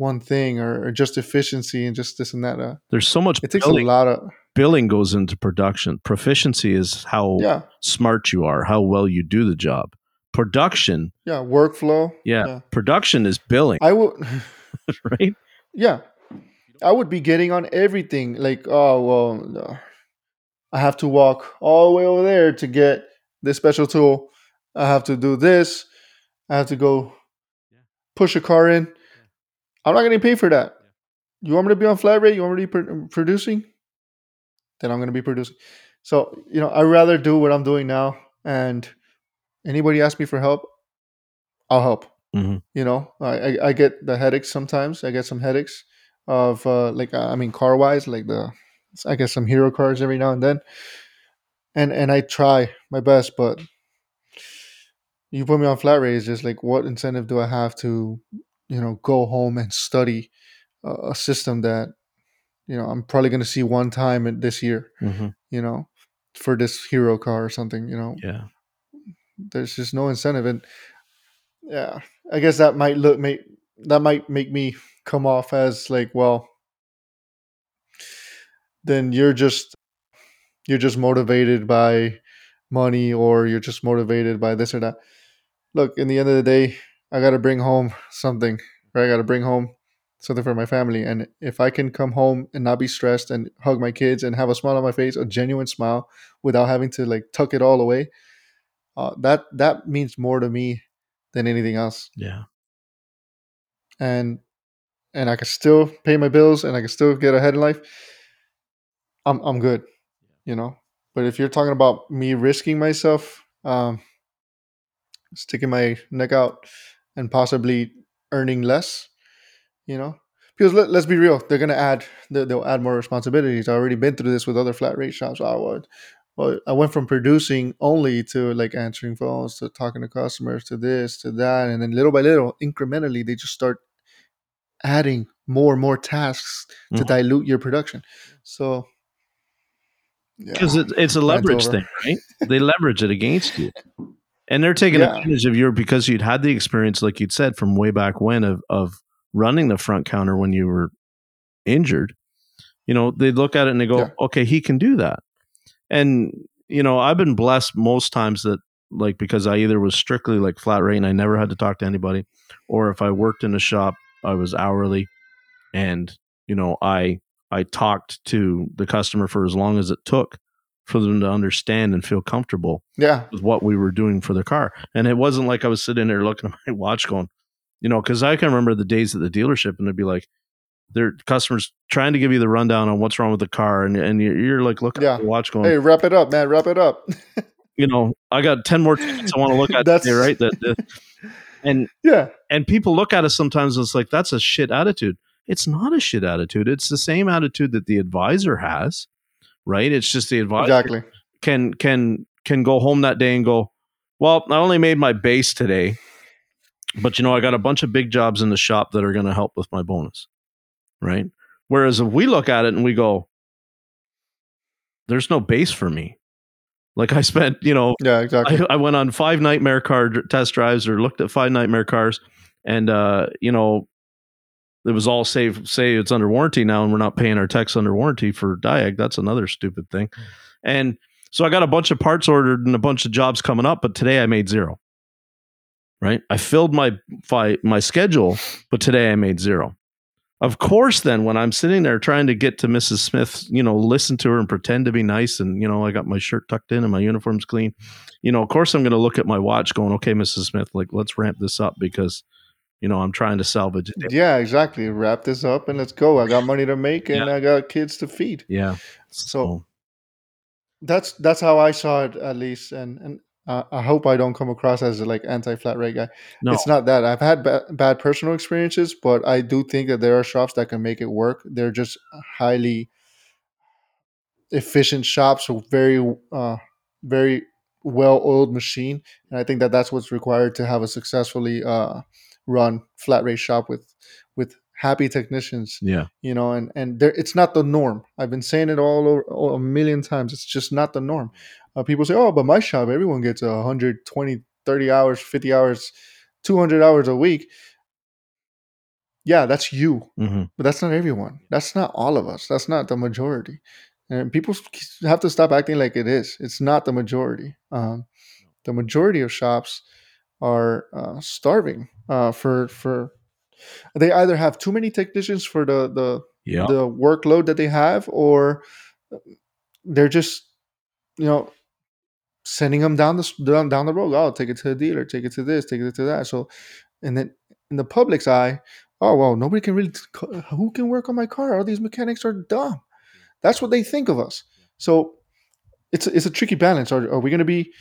one thing or, or just efficiency and just this and that uh, There's so much it takes billing, a lot of billing goes into production. Proficiency is how yeah. smart you are, how well you do the job. Production, yeah workflow. Yeah, Yeah. production is billing, i would right? yeah. I would be getting on everything like oh well i have to walk all the way over there to get this special tool. I have to do this. I have to go push a car in i'm not getting paid for that. You want me to be on flat rate? You want me to be producing? Then i'm going to be producing. So you know i'd rather do what i'm doing now and anybody ask me for help i'll help. Mhm. you know I, I i get the headaches sometimes. I get some headaches of uh like i mean car wise like the i get some hero cars every now and then. And and i try my best but you put me on flat rate it's just like what incentive do i have to you know go home and study a, a system that you know i'm probably going to see one time in this year Mhm. you know for this hero car or something you know Yeah. there's just no incentive and yeah i guess that might look make that might make me come off as like well then you're just you're just motivated by money or you're just motivated by this or that look in the end of the day i got to bring home something right i got to bring home something for my family. And if I can come home and not be stressed and hug my kids and have a smile on my face, a genuine smile, without having to like tuck it all away, uh, that that means more to me than anything else. Yeah. And and I can still pay my bills and I can still get ahead in life. I'm I'm good, you know. But if you're talking about me risking myself, um, sticking my neck out, and possibly earning less, you know, because let, us be real, they're gonna add they'll add more responsibilities. I've already been through this with other flat rate shops. I would. Well, I went from producing only to like answering phones to talking to customers to this to that, and then little by little, incrementally, they just start adding more and more tasks to Mhm. dilute your production. So, yeah. because it, it's a leverage thing, right? They leverage it against you, and they're taking Yeah. advantage of your because you'd had the experience, like you'd said, from way back when of of running the front counter when you were injured. You know, they look at it and they go, Yeah. "Okay, he can do that." And you know, I've been blessed most times that like because I either was strictly like flat rate and I never had to talk to anybody, or if I worked in a shop, I was hourly, and you know, I I talked to the customer for as long as it took for them to understand and feel comfortable yeah, with what we were doing for their car. And it wasn't like I was sitting there looking at my watch going, you know, because I can remember the days at the dealership and they'd be like, their customers trying to give you the rundown on what's wrong with the car. And, and you're, you're like looking Yeah. at the watch going, hey, wrap it up, man, wrap it up. you know, I got 10 more tickets I want to look at That's- today, right? That, that- and, yeah, and people look at us sometimes and it's like, that's a shit attitude. It's not a shit attitude. It's the same attitude that the advisor has, right? It's just the advisor exactly. can can can go home that day and go, well, I only made my base today, but you know, I got a bunch of big jobs in the shop that are going to help with my bonus, right? Whereas if we look at it and we go, there's no base for me. Like I spent, you know, Yeah, exactly. I, I went on five nightmare car test drives or looked at five nightmare cars, and uh, you know, it was all safe. Say it's under warranty now, and we're not paying our techs under warranty for Diag. That's another stupid thing. Hmm. And so I got a bunch of parts ordered and a bunch of jobs coming up, but today I made zero. Right, I filled my my schedule, but today I made zero. Of course, then when I'm sitting there trying to get to Mrs. Smith, you know, listen to her and pretend to be nice, and you know, I got my shirt tucked in and my uniform's clean. You know, of course, I'm going to look at my watch, going, "Okay, Mrs. Smith, like let's ramp this up because, you know, I'm trying to salvage it." Yeah, exactly. Wrap this up and let's go. I got money to make and Yeah. I got kids to feed. Yeah. So that's that's how I saw it at least. And and uh, I hope I don't come across as a, like anti flat rate guy. no, It's not that I've had ba- bad personal experiences, but I do think that there are shops that can make it work. They're just highly efficient shops, so very uh, very well oiled machine, and I think that that's what's required to have a successfully uh, run flat rate shop with with happy technicians yeah, you know and and there it's not the norm. I've been saying it all over all, a million times. It's just not the norm. Uh, people say oh but my shop everyone gets 120 30 hours 50 hours 200 hours a week. Yeah that's you. Hmm but that's not everyone. That's not all of us. That's not the majority. And people have to stop acting like it is. It's not the majority. Um, the majority of shops are uh, starving uh, for for they either have too many technicians for the the yeah, the workload that they have or they're just you know sending them down the down, down the road. Oh take it to the dealer take it to this take it to that. So and then in the public's eye oh well nobody can really who can work on my car? All these mechanics are dumb. That's what they think of us. So it's a, it's a tricky balance. Are, are we going to be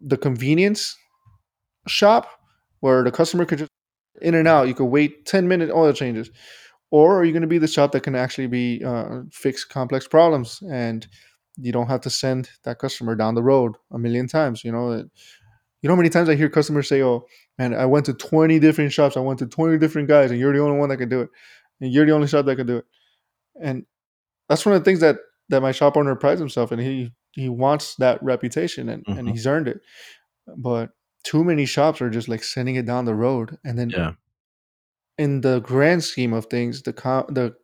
the convenience shop where the customer could just in and out. You could wait 10 minute oil changes. Or are you going to be the shop that can actually be uh, fix complex problems and you don't have to send that customer down the road a million times you know? You know how many times i hear customers say oh man i went to 20 different shops. I went to 20 different guys and you're the only one that can do it. And you're the only shop that can do it. And that's one of the things that that my shop owner prides himself and he he wants that reputation and, and Mhm. he's earned it. But too many shops are just like sending it down the road and then yeah, in the grand scheme of things, the the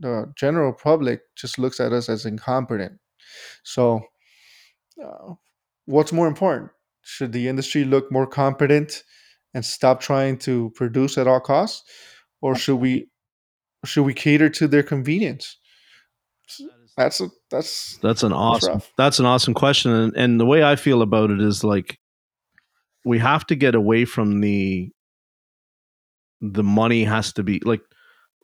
the general public just looks at us as incompetent. So, uh, what's more important? Should the industry look more competent and stop trying to produce at all costs, or should we should we cater to their convenience? That's a that's That's an awesome. rough. That's an awesome question, and, and the way I feel about it is like we have to get away from the the money has to be like.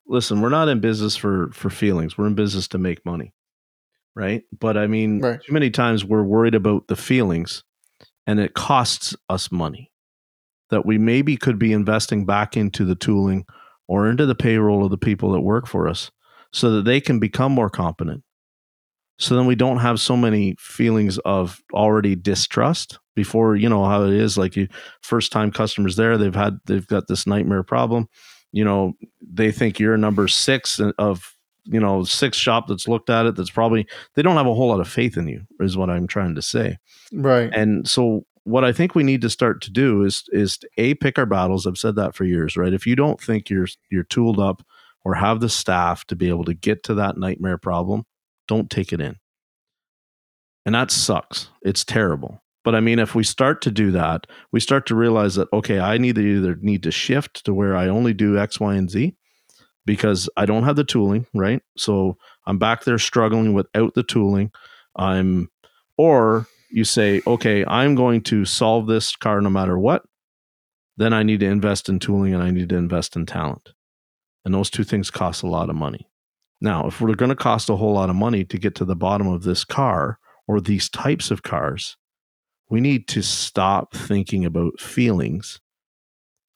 Listen, we're not in business for for feelings. We're in business to make money, right? But I mean, Right. too many times we're worried about the feelings, and it costs us money that we maybe could be investing back into the tooling or into the payroll of the people that work for us, so that they can become more competent so then we don't have so many feelings of already distrust before you know how it is like you first time customers there they've had they've got this nightmare problem you know they think you're number six of you know six shop that's looked at it that's probably they don't have a whole lot of faith in you is what i'm trying to say right. and so what I think we need to start to do is is a pick our battles. I've said that for years, right? If you don't think you're you're tooled up or have the staff to be able to get to that nightmare problem, don't take it in. And that sucks. It's terrible. But I mean, if we start to do that, we start to realize that okay, I need to either need to shift to where I only do X, Y, and Z because I don't have the tooling, right? So I'm back there struggling without the tooling. I'm or you say, okay, I'm going to solve this car no matter what, then I need to invest in tooling and I need to invest in talent. And those two things cost a lot of money. Now, if we're going to cost a whole lot of money to get to the bottom of this car or these types of cars, we need to stop thinking about feelings.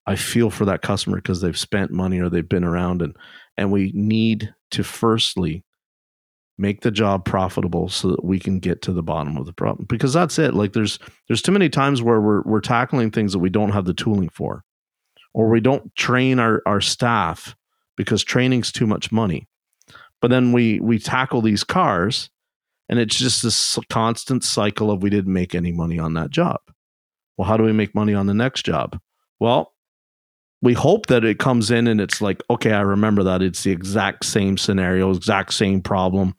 I feel for that customer because they've spent money or they've been around and and we need to firstly make the job profitable so that we can get to the bottom of the problem because that's it like there's there's too many times where we're we're tackling things that we don't have the tooling for or we don't train our our staff because training's too much money but then we we tackle these cars and it's just this constant cycle of we didn't make any money on that job. Well how do we make money on the next job? Well we hope that it comes in and it's like okay i remember that. It's the exact same scenario exact same problem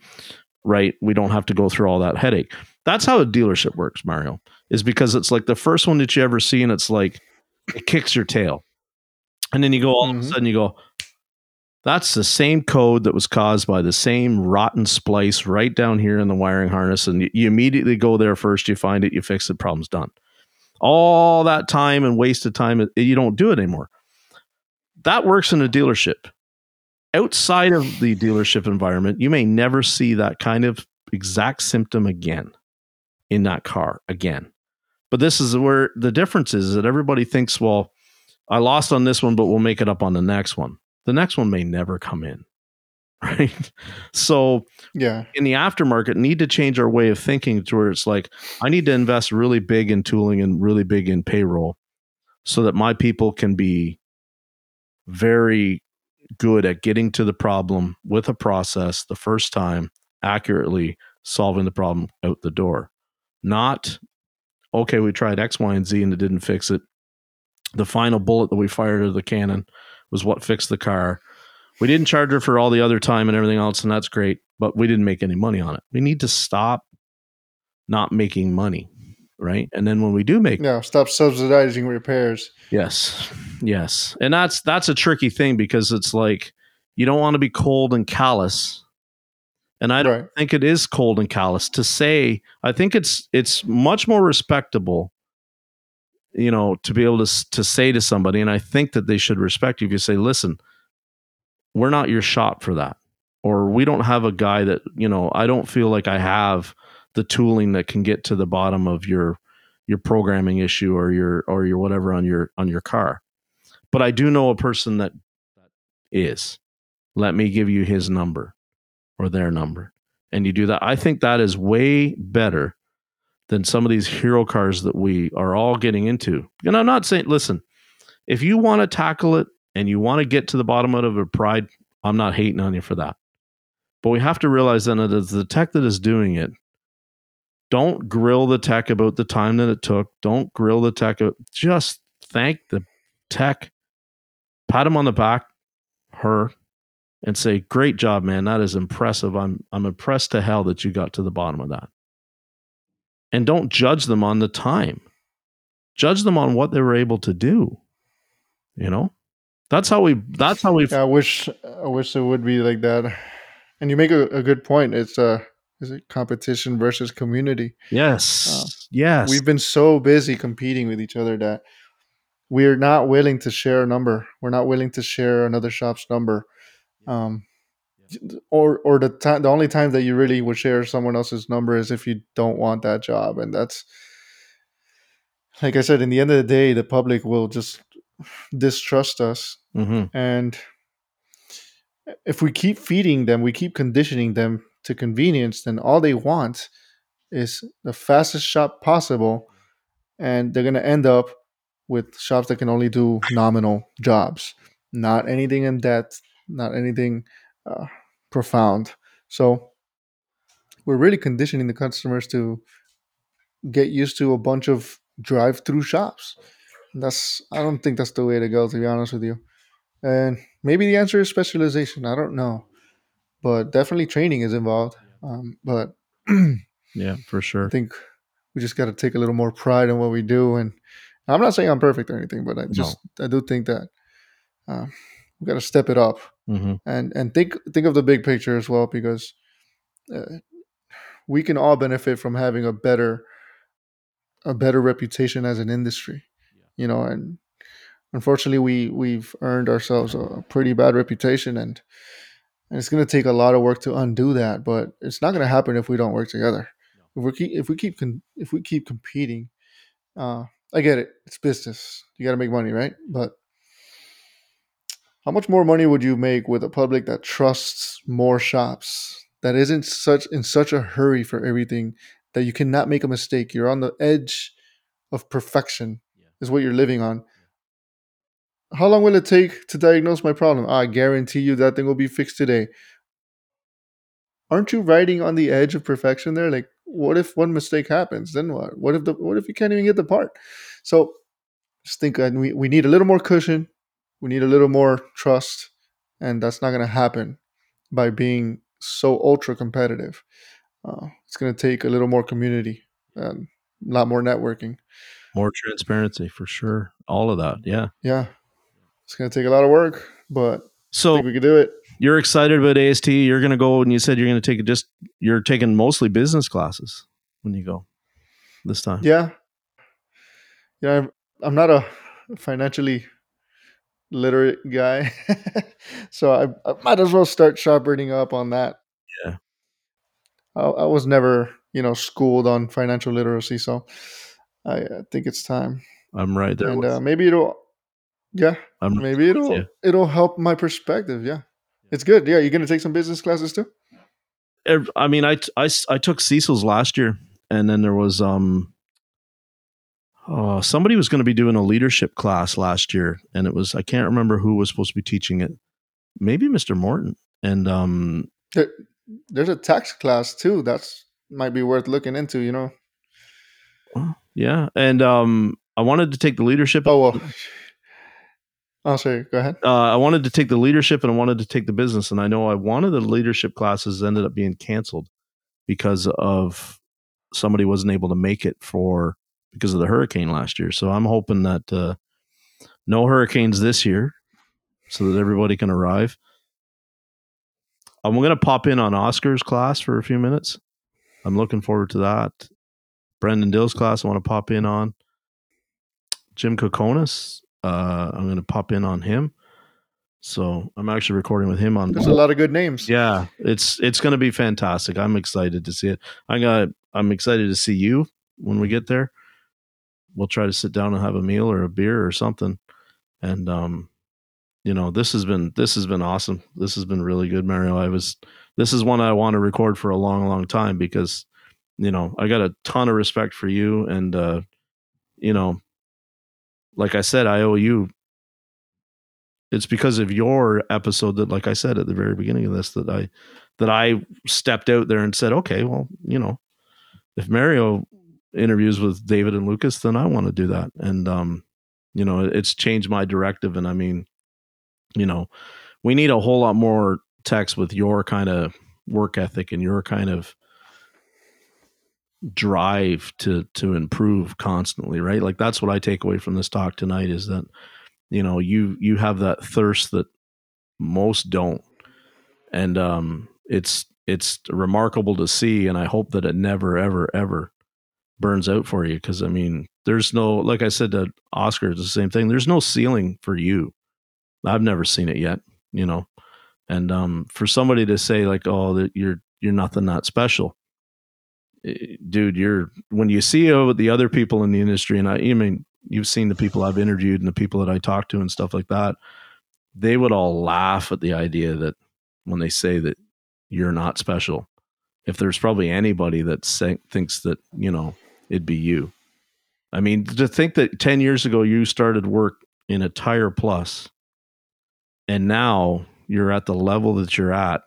right? We don't have to go through all that headache. That's how a dealership works mario is because it's like the first one that you ever see and it's like it kicks your tail. And then you go all of a Mhm. sudden you go that's the same code that was caused by the same rotten splice right down here in the wiring harness and you, immediately go there first you find it you fix it problem's done all that time and wasted time you don't do it anymore that works in a dealership. Outside of the dealership environment, you may never see that kind of exact symptom again in that car again. But this is where the difference is that everybody thinks, well, I lost on this one, but we'll make it up on the next one. The next one may never come in. Right. So Yeah. in the aftermarket need to change our way of thinking to where it's like I need to invest really big in tooling and really big in payroll so that my people can be very good at getting to the problem with a process the first time accurately solving the problem out the door not okay we tried x y and z and it didn't fix it the final bullet that we fired of the cannon was what fixed the car we didn't charge her for all the other time and everything else and that's great but we didn't make any money on it we need to stop not making money right and then when we do make Yeah. Stop subsidizing repairs. Yes. Yes. And that's that's a tricky thing because it's like you don't want to be cold and callous. And I don't Right. think it is cold and callous to say I think it's it's much more respectable you know to be able to to say to somebody and I think that they should respect you if you say listen we're not your shop for that or we don't have a guy that you know I don't feel like I have the tooling that can get to the bottom of your your programming issue or your or your whatever on your on your car. But I do know a person that that is. Let me give you his number or their number and you do that. I think that is way better than some of these hero cars that we are all getting into and I'm not saying listen if you want to tackle it and you want to get to the bottom of it pride I'm not hating on you for that but we have to realize then that it's the tech that is doing it don't grill the tech about the time that it took. Don't grill the tech. Just thank the tech, pat him on the back, her, and say, "Great job, man. That is impressive. I'm I'm impressed to hell that you got to the bottom of that." And don't judge them on the time. Judge them on what they were able to do. You know, That's how we. That's how we. Yeah, I wish I wish it would be like that. And you make a, a good point. It's uh is it competition versus community? Yes. Uh, yes. We've been so busy competing with each other that we're not willing to share a number. We're not willing to share another shop's number. Um, or or the time the only time that you really would share someone else's number is if you don't want that job and that's like i said in the end of the day the public will just distrust us. Hmm and if we keep feeding them we keep conditioning them to convenience then all they want is the fastest shop possible and they're going to end up with shops that can only do nominal jobs. Not anything in depth not anything uh, profound. So we're really conditioning the customers to get used to a bunch of drive-through shops. That's i don't think that's the way to go to be honest with you. And maybe the answer is specialization i don't know. But definitely training is involved um, but Yeah, for sure. I think we just got to take a little more pride in what we do. And I'm not saying I'm perfect or anything, but I just I do think that uh, we got to step it up hmm and and think think of the big picture as well because uh, we can all benefit from having a better a better reputation as an industry. You know, and unfortunately, we we've earned ourselves a pretty bad reputation and. And it's going to take a lot of work to undo that, but it's not going to happen if we don't work together. If we keep if we keep con- if we keep competing, uh, I get it. It's business. You got to make money, right? But how much more money would you make with a public that trusts more shops that isn't such in such a hurry for everything that you cannot make a mistake? You're on the edge of perfection. Is what you're living on. How long will it take to diagnose my problem? I guarantee you that thing will be fixed today. Aren't you riding on the edge of perfection there? Like, what if one mistake happens? Then what? What if the what if you can't even get the part? So just think we, we need a little more cushion, we need a little more trust, and that's not gonna happen by being so ultra competitive. Uh, it's gonna take a little more community and a lot more networking. More transparency for sure. All of that. Yeah. Yeah. It's gonna take a lot of work, but I So think we can do it. you're excited about ASTE. You're going to go, and you said you're going to take it just. You're taking mostly business classes when you go this time. Yeah. Yeah, I'm, I'm not a financially literate guy. so I, I might as well start sharpening up on that. Yeah. I, I was never, you know, schooled on financial literacy. So I, I think it's time. I'm right there. and uh, maybe it'll, yeah, I'm maybe it'll, it'll help my perspective. Yeah. It's good. Yeah. You're going to take some business classes too? I mean, I took Cecil's last year, and then there was um, oh, somebody was going to be doing a leadership class last year, and it was I can't remember who was supposed to be teaching it. Maybe Mr. Morton, and um, There, there's a tax class too. That's might be worth looking into, you know? yeah, and um, I wanted to take the leadership. Oh, well. Oh, sorry. Go ahead. uh, I wanted to take the leadership and I wanted to take the business. And I know I wanted the leadership classes ended up being canceled because of somebody wasn't able to make it for because of the hurricane last year. So I'm hoping that uh, no hurricanes this year, so that everybody can arrive. I'm going to pop in on Oscar's class for a few minutes. I'm looking forward to that. Brendan Dill's class, I want to pop in on. Jim Kokonis, uh, I'm going to pop in on him. So I'm actually recording with him on. There's a lot of good names. Yeah, it's it's going to be fantastic. I'm excited to see it. I got. I'm excited to see you when we get there. We'll try to sit down and have a meal or a beer or something. And um, you know, this has been this has been awesome. This has been really good, Mario. I was. This is one I want to record for a long, long time because, you know, I got a ton of respect for you, and uh, you know, like I said, I owe you it's because of your episode that like i said at the very beginning of this that i that i stepped out there and said okay well you know if mario interviews with david and lucas then i want to do that. And um you know it's changed my directive and i mean you know we need a whole lot more text with your kind of work ethic and your kind of drive to to improve constantly right? Like that's what i take away from this talk tonight is that you know you you have that thirst that most don't. And um it's it's remarkable to see and i hope that it never ever ever burns out for you because i mean there's no like i said to oscar it's the same thing there's no ceiling for you. I've never seen it yet you know? And um for somebody to say like oh that you're you're nothing that special eh, dude you're when you see the other people in the industry and i I mean you've seen the people I've interviewed and the people that I talk to and stuff like that, they would all laugh at the idea that when they say that you're not special, if there's probably anybody that say, thinks that, you know, it'd be you. I mean, to think that 10 years ago you started work in a tire plus and now you're at the level that you're at,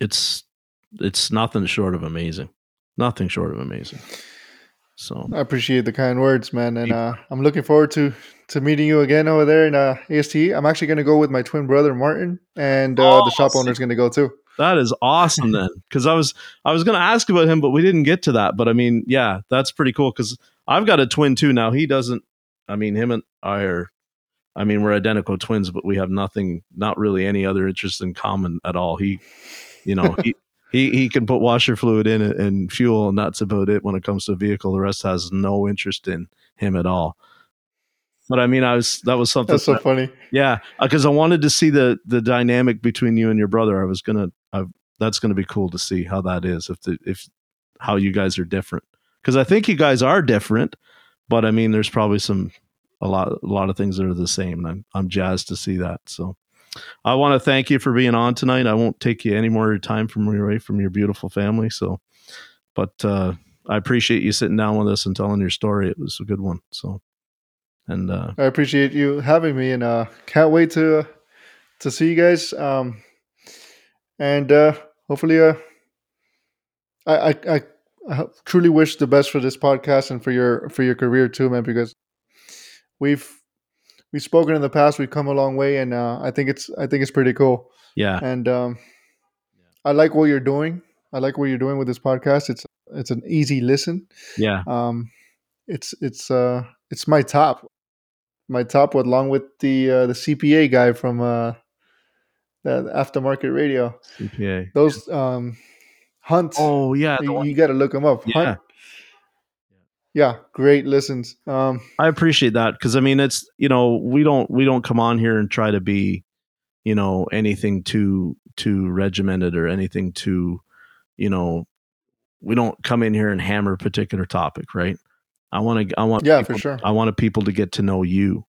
it's it's nothing short of amazing. Nothing short of amazing. So I appreciate the kind words, man, and uh, I'm looking forward to to meeting you again over there in uh, ASTE. I'm actually going to go with my twin brother Martin, and uh, Oh, the shop sick. owner's going to go too. That is awesome then, because I was I was going to ask about him, but we didn't get to that. But I mean, yeah, that's pretty cool because I've got a twin too. Now he doesn't. I mean, him and I are. I mean, we're identical twins, but we have nothing, not really any other interest in common at all. He, you know, he. He, he can put washer fluid in it and fuel, and that's about it when it comes to a vehicle. The rest has no interest in him at all. But I mean, I was that was something. That's so that- funny. yeah, because I wanted to see the the dynamic between you and your brother. I was gonna, I, that's gonna be cool to see how that is. If the if how you guys are different, because I think you guys are different, but I mean, there's probably some a lot a lot of things that are the same. And I'm I'm jazzed to see that. So. I want to thank you for being on tonight. I won't take you any more time from away from your beautiful family. So, but uh, I appreciate you sitting down with us and telling your story. It was a good one. So, and uh, I appreciate you having me, and uh, can't wait to uh, to see you guys. Um, and uh, hopefully, uh, I, I I I truly wish the best for this podcast and for your for your career too, man. Because we've we've spoken in the past, we've come a long way, and uh, I think it's I think it's pretty cool. yeah, And um, I like what you're doing. I like what you're doing with this podcast. It's it's an easy listen. yeah, Um, it's it's uh it's my top, my top along with the uh, the CPA guy from uh, the aftermarket radio. CPA. Those um, Hunt. Oh yeah, you, you got to look them up. Yeah. Hunt. Yeah, great listens. Um, I appreciate that because I mean it's you know we don't we don't come on here and try to be you know anything too too regimented or anything too you know we don't come in here and hammer a particular topic right I want to I want Yeah, people, for sure. I wanted people to get to know you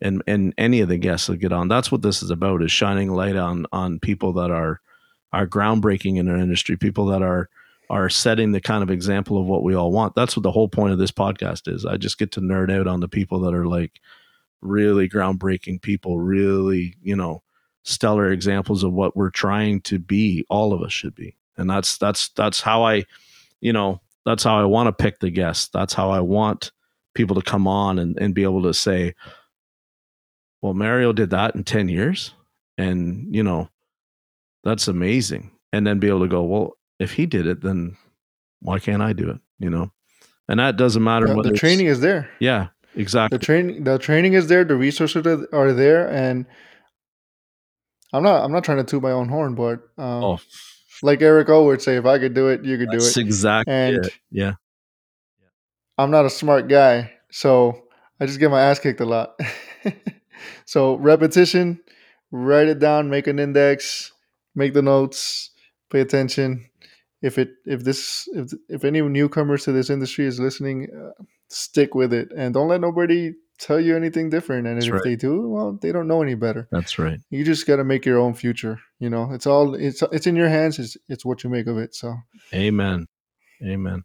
and and any of the guests that get on that's what this is about is shining light on on people that are are groundbreaking in their industry people that are are setting the kind of example of what we all want. That's what the whole point of this podcast is. I just get to nerd out on the people that are like really groundbreaking people, really, you know, stellar examples of what we're trying to be, all of us should be. And that's that's that's how I, you know, that's how I want to pick the guests. That's how I want people to come on and, and be able to say, well, Mario did that in 10 years. And, you know, that's amazing. And then be able to go, well, if he did it, then why can't I do it? You know, and that doesn't matter the, whether the training is there. Yeah, exactly. The training the training is there. The resources are, are there, and I'm not I'm not trying to toot my own horn, but um, oh, like Eric O would say, if I could do it, you could do that's it. exactly And it. Yeah, I'm not a smart guy, so I just get my ass kicked a lot. so repetition, write it down, make an index, make the notes, pay attention. If it if this if if any newcomers to this industry is listening, uh, stick with it and don't let nobody tell you anything different. And That's if right. they do, well, they don't know any better. that's right. You just got to make your own future. You know, it's all it's it's in your hands. It's it's what you make of it. So Amen. Amen.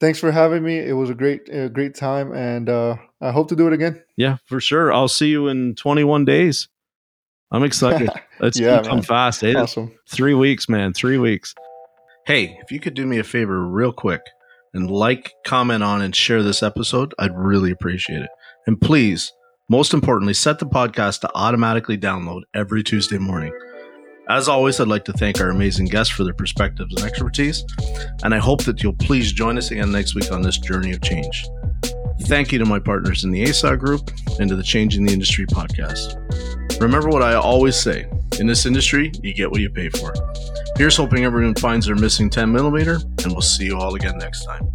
thanks for having me. It was a great a great time, and uh, I hope to do it again. Yeah, for sure. I'll see you in 21 days. I'm excited. It's Yeah, come fast. eh? awesome. Three weeks, man. Three weeks. Hey, if you could do me a favor real quick and like, comment on, and share this episode, I'd really appreciate it. And please, most importantly, set the podcast to automatically download every Tuesday morning. As always, I'd like to thank our amazing guests for their perspectives and expertise, and I hope that you'll please join us again next week on this journey of change. Thank you to my partners in the ASA group, and to the Changing the Industry podcast. Remember what I always say in this industry, you get what you pay for. Here's hoping everyone finds their missing 10 millimeter, and we'll see you all again next time.